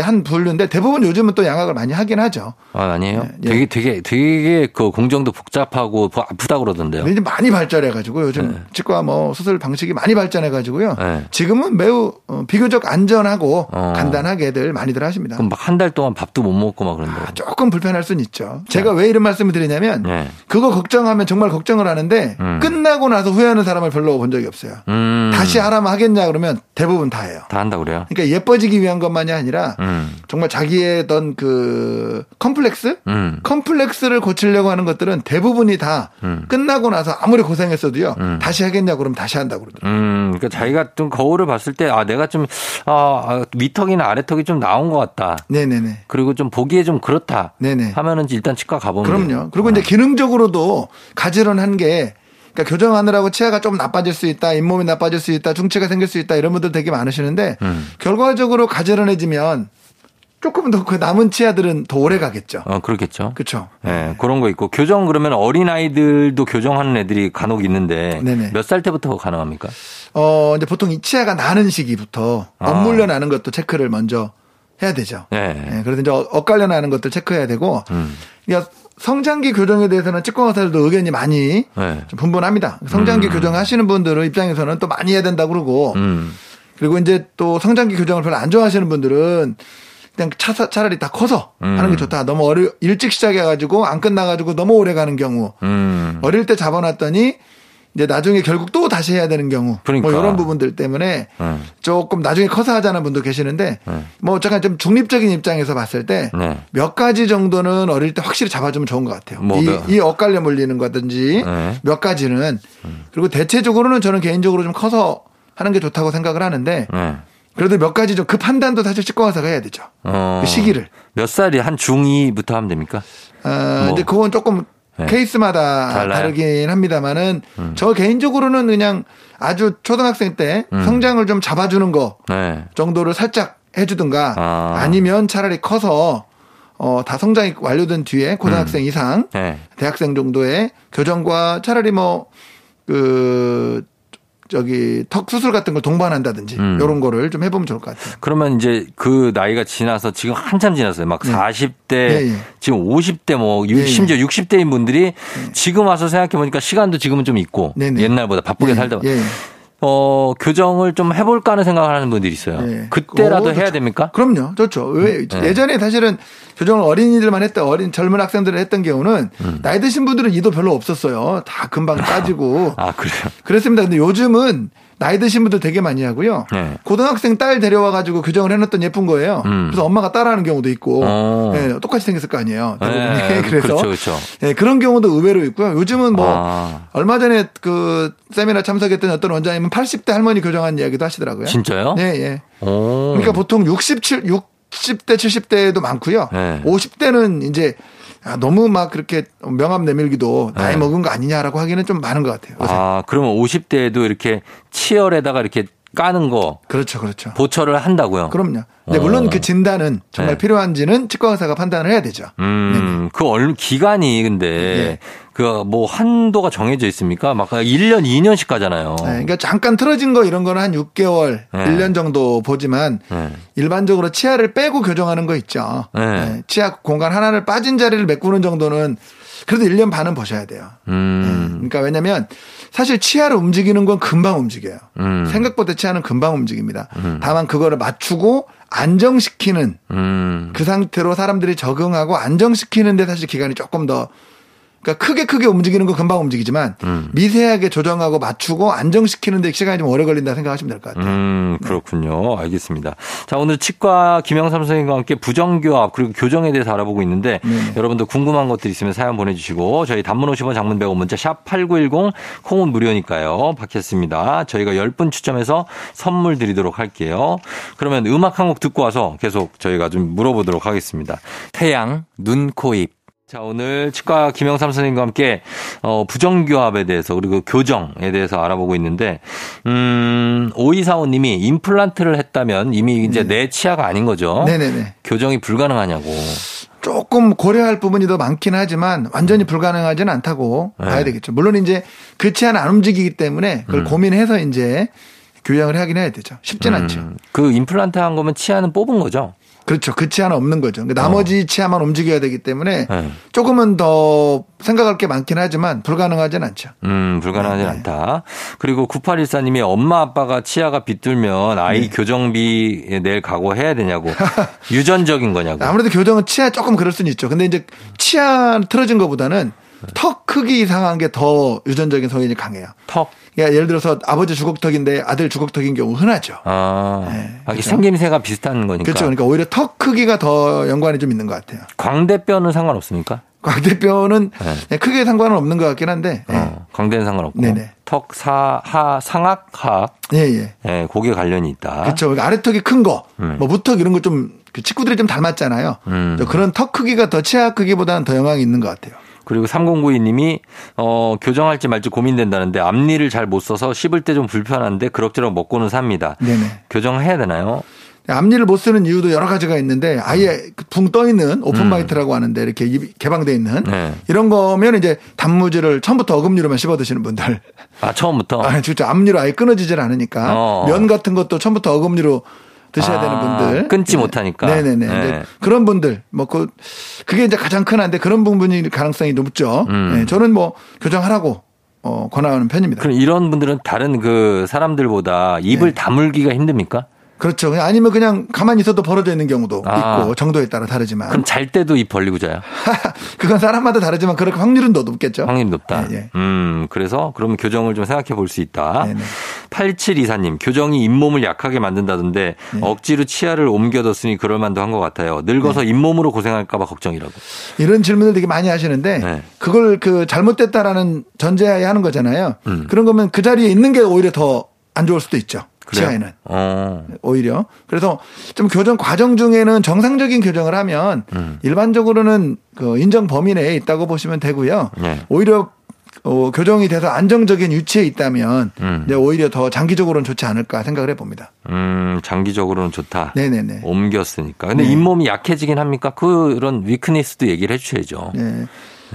한 분류인데 대부분 요즘은 또 양악을 많이 하긴 하죠. 아, 아니에요? 예. 되게 되게 되게 그 공정도 복잡하고 뭐 아프다 그러던데요. 이제 많이 발전해 가지고 요즘 치과 뭐 수술 방식이 많이 발전해 가지고 네. 지금은 매우 어, 비교적 안전하고 어. 간단하게들 많이들 하십니다. 그럼 막한달 동안 밥도 못 먹고 막 그런데. 조금 불편할 수는 있죠. 제가 왜 이런 말씀을 드리냐면 네. 그거 걱정하면 정말 걱정을 하는데 음. 끝나고 나서 후회하는 사람을 별로 본 적이 없어요. 음. 다시 하라면 하겠냐 그러면 대부분 다 해요. 다 한다 그래요? 그러니까 예뻐지기 위한 것만이 아니라 음. 정말 자기의 어떤 그 컴플렉스? 음. 컴플렉스를 고치려고 하는 것들은 대부분이 다 음. 끝나고 나서 아무리 고생했어도요. 음. 다시 하겠냐 그러면 다시 한다고 그러더라고요. 음, 그러니까 자기가 좀 거울을 봤을 때, 아, 내가 좀, 아, 아, 위턱이나 아래턱이 좀 나온 것 같다. 네네네. 그리고 좀 보기에 좀 그렇다. 네네. 하면은 일단 치과 가보면. 그럼요. 그리고 이제 기능적으로도 가지런한 게 그러니까 교정하느라고 치아가 좀 나빠질 수 있다, 잇몸이 나빠질 수 있다, 중치가 생길 수 있다 이런 분들 되게 많으시는데 음. 결과적으로 가지런해지면 조금 더 그 남은 치아들은 더 오래 가겠죠. 어, 그렇겠죠. 그렇죠. 예, 그런 거 있고. 교정 그러면 어린 아이들도 교정하는 애들이 간혹 있는데. 몇 살 때부터 가능합니까? 어, 이제 보통 이 치아가 나는 시기부터 아. 억물려 나는 것도 체크를 먼저 해야 되죠. 네. 예, 그래서 이제 어- 엇갈려 나는 것들 체크해야 되고, 음. 그러니까 성장기 교정에 대해서는 치과 의사들도 의견이 많이 네. 좀 분분합니다. 성장기 교정 하시는 분들은 입장에서는 또 많이 해야 된다고 그러고, 음. 그리고 이제 또 성장기 교정을 별로 안 좋아하시는 분들은 그냥 차, 차라리 다 커서 음. 하는 게 좋다. 너무 어리, 일찍 시작해가지고 안 끝나가지고 너무 오래 가는 경우, 음. 어릴 때 잡아놨더니 이제 나중에 결국 또 다시 해야 되는 경우, 그러니까. 뭐 이런 부분들 때문에 네. 조금 나중에 커서 하자는 분도 계시는데 네. 뭐 잠깐 좀 중립적인 입장에서 봤을 때몇 네. 가지 정도는 어릴 때 확실히 잡아주면 좋은 것 같아요. 뭐 이, 몇- 이 엇갈려 물리는 거든지 네. 몇 가지는 그리고 대체적으로는 저는 개인적으로 좀 커서 하는 게 좋다고 생각을 하는데 네. 그래도 몇 가지 좀 그 판단도 사실 치과 의사가 해야 되죠. 어. 그 시기를. 몇 살이 한 중2부터 하면 됩니까? 어, 뭐. 이제 그건 조금 네. 케이스마다 달라요? 다르긴 합니다만은 음. 저 개인적으로는 그냥 아주 초등학생 때 음. 성장을 좀 잡아주는 거 네. 정도를 살짝 해주든가 아. 아. 니면 차라리 커서 어, 다 성장이 완료된 뒤에 고등학생 이상 네. 대학생 정도의 교정과 차라리 뭐 그 저기 턱 수술 같은 걸 동반한다든지 음. 이런 거를 좀 해보면 좋을 것 같아요. 그러면 이제 그 나이가 지나서 지금 한참 지났어요. 막 네. 40대, 예, 예. 지금 50대 뭐 예, 예. 심지어 60대인 분들이 지금 와서 생각해 보니까 시간도 지금은 좀 있고 네네. 옛날보다 바쁘게 살다 예, 예. 어, 교정을 좀 해볼까 하는 생각을 하는 분들이 있어요. 예. 그때라도 어, 해야. 됩니까? 그럼요. 좋죠. 왜 네. 예전에 사실은 교정을 어린이들만 했던 어린 젊은 학생들을 했던 경우는 나이 드신 분들은 이도 별로 없었어요. 다 금방 따지고 음. 아, 그래요? 그랬습니다. 근데 요즘은 나이 드신 분들 되게 많이 하고요. 네. 고등학생 딸 데려와 가지고 교정을 해놨던 예쁜 거예요. 음. 그래서 엄마가 따라하는 경우도 있고, 어. 예, 똑같이 생겼을 거 아니에요. 네, 그래서 그렇죠, 그렇죠. 예, 그런 경우도 의외로 있고요. 요즘은 뭐 아. 얼마 전에 그 세미나 참석했던 어떤 원장님은 80대 할머니 교정한 이야기도 하시더라고요. 진짜요? 네, 예. 오. 그러니까 보통 67, 60대, 70대도 많고요. 네. 50대는 이제 아, 너무 막 그렇게 명함 내밀기도 나이 네. 먹은 거 아니냐라고 하기는 좀 많은 것 같아요. 요새. 아, 그러면 50대에도 이렇게 치열에다가 이렇게 까는 거 그렇죠, 그렇죠. 보철을 한다고요? 그럼요. 어. 물론 그 진단은 정말 네. 필요한지는 치과 의사가 판단을 해야 되죠. 음, 그 얼, 기간이 근데 네. 그뭐 한도가 정해져 있습니까? 막 1년, 2년씩 가잖아요. 네, 그러니까 잠깐 틀어진 거 이런 거는 한 6개월, 네. 1년 정도 보지만 네. 일반적으로 치아를 빼고 교정하는 거 있죠. 네. 네, 치아 공간 하나를 빠진 자리를 메꾸는 정도는 그래도 1년 반은 보셔야 돼요. 음, 그러니까 왜냐면 사실 치아를 움직이는 건 금방 움직여요. 음. 생각보다 치아는 금방 움직입니다. 다만 그거를 맞추고 안정시키는 음. 그 상태로 사람들이 적응하고 안정시키는데 사실 기간이 조금 더 그러니까 크게 크게 움직이는 거 금방 움직이지만 음. 미세하게 조정하고 맞추고 안정시키는데 시간이 좀 오래 걸린다 생각하시면 될 것 같아요. 음, 그렇군요. 알겠습니다. 자, 오늘 치과 김영삼 선생님과 함께 부정교합 그리고 교정에 대해서 알아보고 있는데 네. 여러분들 궁금한 것들 있으면 사연 보내주시고 저희 단문 50원 장문 100원 문자 샵 8910 콩은 무료니까요. 받겠습니다. 저희가 10분 추첨해서 선물 드리도록 할게요. 그러면 음악 한 곡 듣고 와서 계속 저희가 좀 물어보도록 하겠습니다. 태양, 눈, 코, 입. 자, 오늘 치과 김영삼 선생님과 함께 어, 부정교합에 대해서 그리고 교정에 대해서 알아보고 있는데 음, 오이사오 님이 임플란트를 했다면 이미 이제 내 치아가 아닌 거죠. 네네네. 교정이 불가능하냐고. 조금 고려할 부분이 더 많긴 하지만 완전히 불가능하지는 않다고 네. 봐야 되겠죠. 물론 이제 그 치아는 안 움직이기 때문에 그걸 음. 고민해서 이제 교정을 하긴 해야 되죠. 쉽진 않죠. 음, 그 임플란트 한 거면 치아는 뽑은 거죠. 그렇죠. 그 치아는 없는 거죠. 그러니까 나머지 치아만 움직여야 되기 때문에 어. 네. 조금은 더 생각할 게 많긴 하지만 불가능하진 않죠. 음, 불가능하진 네, 않다. 그리고 9814님이 엄마 아빠가 치아가 비뚤면 아이 네. 교정비 낼 각오해야 되냐고. 유전적인 거냐고. 아무래도 교정은 치아 조금 그럴 수는 있죠. 근데 이제 치아 틀어진 것보다는 턱 크기 이상한 게 더 유전적인 성인이 강해요. 턱. 그러니까 예를 들어서 아버지 주걱턱인데 아들 주걱턱인 경우 흔하죠. 아, 네, 아, 그렇죠. 생김새가 비슷한 거니까. 그렇죠. 그러니까 오히려 턱 크기가 더 연관이 좀 있는 것 같아요. 광대뼈는 상관없습니까? 광대뼈는 네. 네, 크게 상관은 없는 것 같긴 한데. 네. 어, 광대는 상관없고. 네네. 턱, 사, 하, 상악, 하악. 예, 예. 예, 고개 관련이 있다. 그렇죠. 그러니까 아래턱이 큰 거, 음. 뭐 무턱 이런 거좀 친구들이 좀 닮았잖아요. 음. 그런 턱 크기가 더 치아 크기보다는 더 영향이 있는 것 같아요. 그리고 3092님이 어, 교정할지 말지 고민된다는데 앞니를 잘 못 써서 씹을 때 좀 불편한데 그럭저럭 먹고는 삽니다. 네네. 교정해야 되나요? 앞니를 못 쓰는 이유도 여러 가지가 있는데 아예 붕 떠 있는 오픈 음. bite라고 하는데 이렇게 입이 개방돼 있는 네. 이런 거면 이제 단무지를 처음부터 어금니로만 씹어 드시는 분들. 아, 처음부터? 아, 진짜 앞니로 아예 끊어지질 않으니까 어. 면 같은 것도 처음부터 어금니로 드셔야 아, 되는 분들 끊지 네. 못하니까. 네네네. 네. 그런 분들 뭐 그 그게 이제 가장 큰 한데 그런 부분이 가능성이 높죠. 음. 네, 저는 뭐 교정하라고 어, 권하는 편입니다. 그럼 이런 분들은 다른 그 사람들보다 입을 네. 다물기가 힘듭니까? 그렇죠. 그냥 아니면 그냥 가만히 있어도 벌어져 있는 경우도 아. 있고 정도에 따라 다르지만 그럼 잘 때도 입 벌리고 자요? 그건 사람마다 다르지만 그럴 확률은 더 높겠죠. 확률이 높다. 예, 예. 음, 그래서 그러면 교정을 좀 생각해 볼 수 있다. 네네. 8724님, 교정이 잇몸을 약하게 만든다던데 네. 억지로 치아를 옮겨뒀으니 그럴 만도 한 것 같아요. 늙어서 네. 잇몸으로 고생할까봐 걱정이라고. 이런 질문을 되게 많이 하시는데 네. 그걸 그 잘못됐다라는 전제하에 하는 거잖아요. 음. 그런 거면 그 자리에 있는 게 오히려 더 안 좋을 수도 있죠. 그래요? 치아에는. 어. 오히려. 그래서 좀 교정 과정 중에는 정상적인 교정을 하면 음. 일반적으로는 그 인정 범위 내에 있다고 보시면 되고요. 네. 오히려 어, 교정이 돼서 안정적인 위치에 있다면 음. 이제 오히려 더 장기적으로는 좋지 않을까 생각을 해봅니다. 음, 장기적으로는 좋다. 네네네. 옮겼으니까. 근데 네. 잇몸이 약해지긴 합니까? 그런 위크니스도 얘기를 해주셔야죠. 네.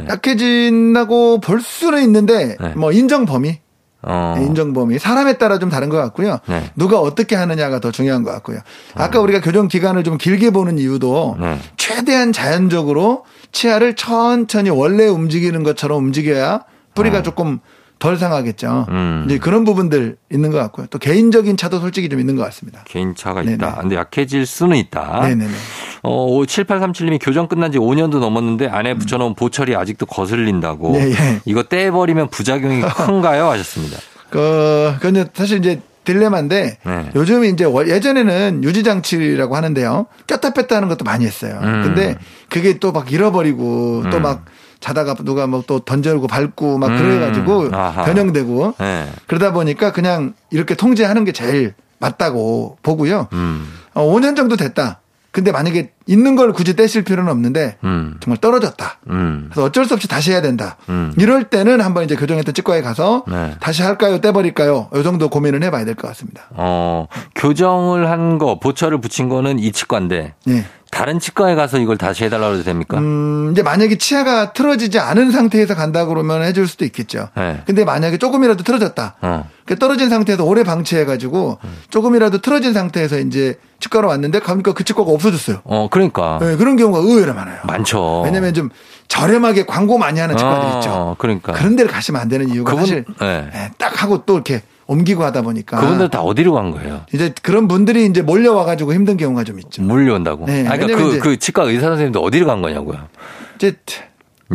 약해진다고 볼 수는 있는데 네. 뭐 인정 범위 어. 네, 인정 범위 사람에 따라 좀 다른 것 같고요. 네. 누가 어떻게 하느냐가 더 중요한 것 같고요. 아까 우리가 교정 기간을 좀 길게 보는 이유도 네. 최대한 자연적으로 치아를 천천히 원래 움직이는 것처럼 움직여야 뿌리가 조금 덜 상하겠죠. 어. 음. 이제 그런 부분들 있는 것 같고요. 또 개인적인 차도 솔직히 좀 있는 것 같습니다. 개인 차가 네네. 있다. 근데 약해질 수는 있다. 네네네. 어, 7837님이 교정 끝난 지 5년도 넘었는데 안에 붙여놓은 보철이 아직도 거슬린다고. 네, 예. 이거 떼버리면 부작용이 큰가요? 하셨습니다. 그, 근데 사실 이제 딜레마인데 네. 요즘 이제 월- 예전에는 유지 장치라고 하는데요. 꼈다 뺐다 하는 것도 많이 했어요. 음. 근데 그게 또 막 잃어버리고 또 음. 막 자다가 누가 뭐 또 던져고 밟고 막 음. 그래가지고 아하. 변형되고 네. 그러다 보니까 그냥 이렇게 통제하는 게 제일 맞다고 보고요. 음. 어, 5년 정도 됐다. 근데 만약에 있는 걸 굳이 떼실 필요는 없는데 음. 정말 떨어졌다. 음. 그래서 어쩔 수 없이 다시 해야 된다. 음. 이럴 때는 한번 이제 교정했던 치과에 가서 네. 다시 할까요? 떼버릴까요? 이 정도 고민을 해봐야 될 것 같습니다. 어, 교정을 한 거, 보철을 붙인 거는 이 치과인데 네. 다른 치과에 가서 이걸 다시 해달라고 해도 됩니까? 음, 이제 만약에 치아가 틀어지지 않은 상태에서 간다 그러면 해줄 수도 있겠죠. 네. 근데 만약에 조금이라도 틀어졌다. 어. 그 떨어진 상태에서 오래 방치해가지고 음. 조금이라도 틀어진 상태에서 이제 치과로 왔는데 가니까 그 치과가 없어졌어요. 어, 그러니까. 네, 그런 경우가 의외로 많아요. 많죠. 왜냐면 좀 저렴하게 광고 많이 하는 치과들 어, 있죠. 그러니까. 그런 데를 가시면 안 되는 이유가 그분- 사실 네. 예, 딱 하고 또 이렇게 옮기고 하다 보니까 그분들 다 어디로 간 거예요? 이제 그런 분들이 이제 몰려와 가지고 힘든 경우가 좀 있죠. 몰려온다고. 네, 아, 그러니까 그, 그 치과 의사 선생님도 어디로 간 거냐고요. 이제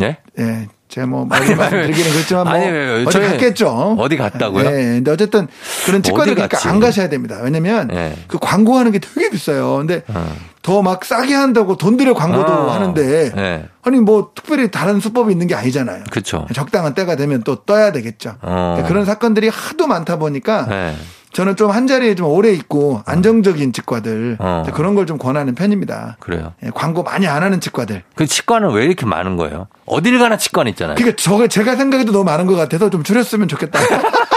예? 예, 제가 뭐 말씀드리기는 그렇지만 뭐 아니, 왜, 왜, 어디 갔겠죠. 어디 갔다고요? 예, 근데 어쨌든 그런 치과들 어디 그러니까 갔지? 안 가셔야 됩니다. 왜냐면 예. 그 광고하는 게 되게 비싸요. 근데 어. 더 막 싸게 한다고 돈 들여 광고도 어. 하는데 예. 아니 뭐 특별히 다른 수법이 있는 게 아니잖아요. 그쵸. 적당한 때가 되면 또 떠야 되겠죠. 어. 그런 사건들이 하도 많다 보니까 예. 저는 좀 한 자리에 좀 오래 있고 안정적인 치과들 어. 그런 걸 좀 권하는 편입니다. 그래요. 예, 광고 많이 안 하는 치과들. 그 치과는 왜 이렇게 많은 거예요? 어딜 가나 치과는 있잖아요. 그게 저 제가 생각해도 너무 많은 것 같아서 좀 줄였으면 좋겠다.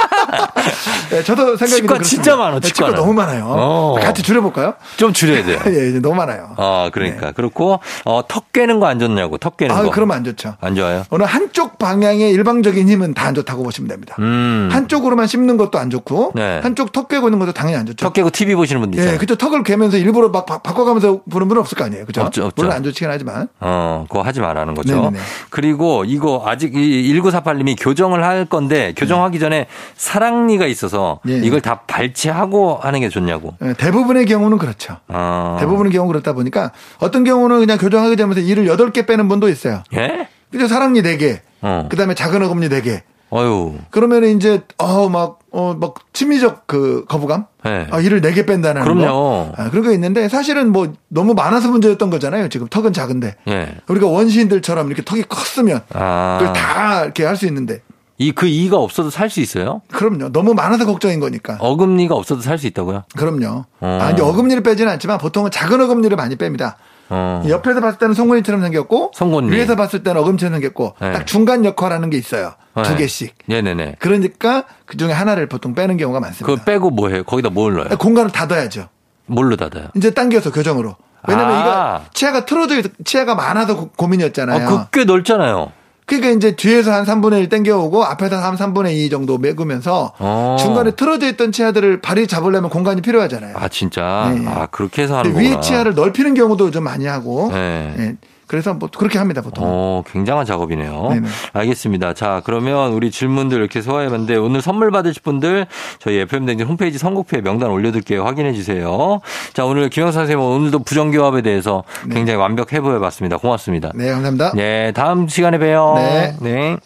예, 저도 생각이 치과. 진짜 많아, 예, 치과. 너무 많아요. 어. 같이 줄여볼까요? 좀 줄여야 돼요. 예, 이제 너무 많아요. 어, 그러니까. 그렇고, 어, 턱 깨는 거 안 좋냐고, 턱 깨는 아, 거. 그러면 안 좋죠. 안 좋아요? 어느 한쪽 방향의 일방적인 힘은 다 안 좋다고 보시면 됩니다. 음. 한쪽으로만 씹는 것도 안 좋고 네. 한쪽 턱 깨고 있는 것도 당연히 안 좋죠. 턱 깨고 TV 보시는 분들 있잖아요. 예, 그죠. 턱을 개면서 일부러 막 바, 바꿔가면서 보는 분은 없을 거 아니에요. 그죠? 없죠, 없죠. 물론 안 좋지긴 하지만. 어, 그거 하지 말라는 거죠. 네네네. 그리고 이거 아직 이 1948님이 교정을 할 건데 교정하기 전에 사 랑니가 있어서 네. 이걸 다 발치하고 하는 게 좋냐고. 예, 대부분의 경우는 그렇죠. 어. 대부분의 경우 그렇다 보니까 어떤 경우는 그냥 교정하게 되면서 이를 8개 빼는 분도 있어요. 예? 그죠? 사랑니 4개. 어. 그 다음에 작은 어금니 4개. 어유. 그러면 이제, 어, 막, 어, 막, 심리적 그 거부감? 네. 아, 이를 4개 뺀다는 거. 그럼요. 아, 그런 거 있는데 사실은 뭐 너무 많아서 문제였던 거잖아요. 지금 턱은 작은데. 예. 우리가 원시인들처럼 이렇게 턱이 컸으면 아. 그걸 다 이렇게 할 수 있는데. 이 그 이가 없어도 살 수 있어요? 그럼요. 너무 많아서 걱정인 거니까. 어금니가 없어도 살 수 있다고요? 그럼요. 어. 아, 이제 어금니를 빼지는 않지만 보통은 작은 어금니를 많이 뺍니다. 어. 옆에서 봤을 때는 송곳니처럼 생겼고 송곳니. 위에서 봤을 때는 어금니처럼 생겼고 네. 딱 중간 역할하는 게 있어요. 두 네. 개씩. 네네네. 그러니까 그 중에 하나를 보통 빼는 경우가 많습니다. 그거 빼고 뭐 해요? 거기다 뭘 넣어요? 공간을 닫아야죠. 뭘로 닫아요? 이제 당겨서 교정으로. 왜냐면 아. 이거 치아가 틀어져 있, 치아가 많아서 고, 고민이었잖아요. 아, 그꽤 넓잖아요. 그러니까 이제 뒤에서 한 3분의 1 땡겨오고 앞에서 한 3분의 2 정도 메구면서 어. 중간에 틀어져 있던 치아들을 발이 잡으려면 공간이 필요하잖아요. 아, 진짜? 네. 아, 그렇게 해서 하는 거구나. 위에 치아를 넓히는 경우도 좀 많이 하고. 네. 예. 그래서 뭐 그렇게 합니다, 보통. 어, 굉장한 작업이네요. 네네. 알겠습니다. 자, 그러면 우리 질문들 이렇게 소화해봤는데 오늘 선물 받으실 분들 저희 FM댕진 홈페이지 선곡표에 명단 올려둘게요. 확인해 주세요. 자, 오늘 김영사 선생님 오늘도 부정교합에 대해서 굉장히 완벽해 보여봤습니다. 고맙습니다. 네, 감사합니다. 네, 다음 시간에 봬요. 네. 네.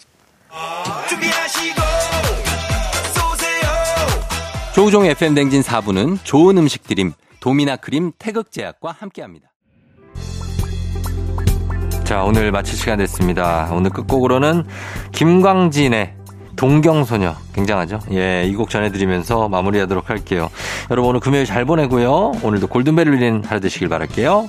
조우종의 FM댕진 4부는 좋은 음식 드림, 도미나 크림 태극제약과 함께합니다. 자, 오늘 마칠 시간 됐습니다. 오늘 끝곡으로는 김광진의 동경소녀. 굉장하죠? 예, 이 곡 전해드리면서 마무리하도록 할게요. 여러분 오늘 금요일 잘 보내고요. 오늘도 골든벨 울리는 하루 되시길 바랄게요.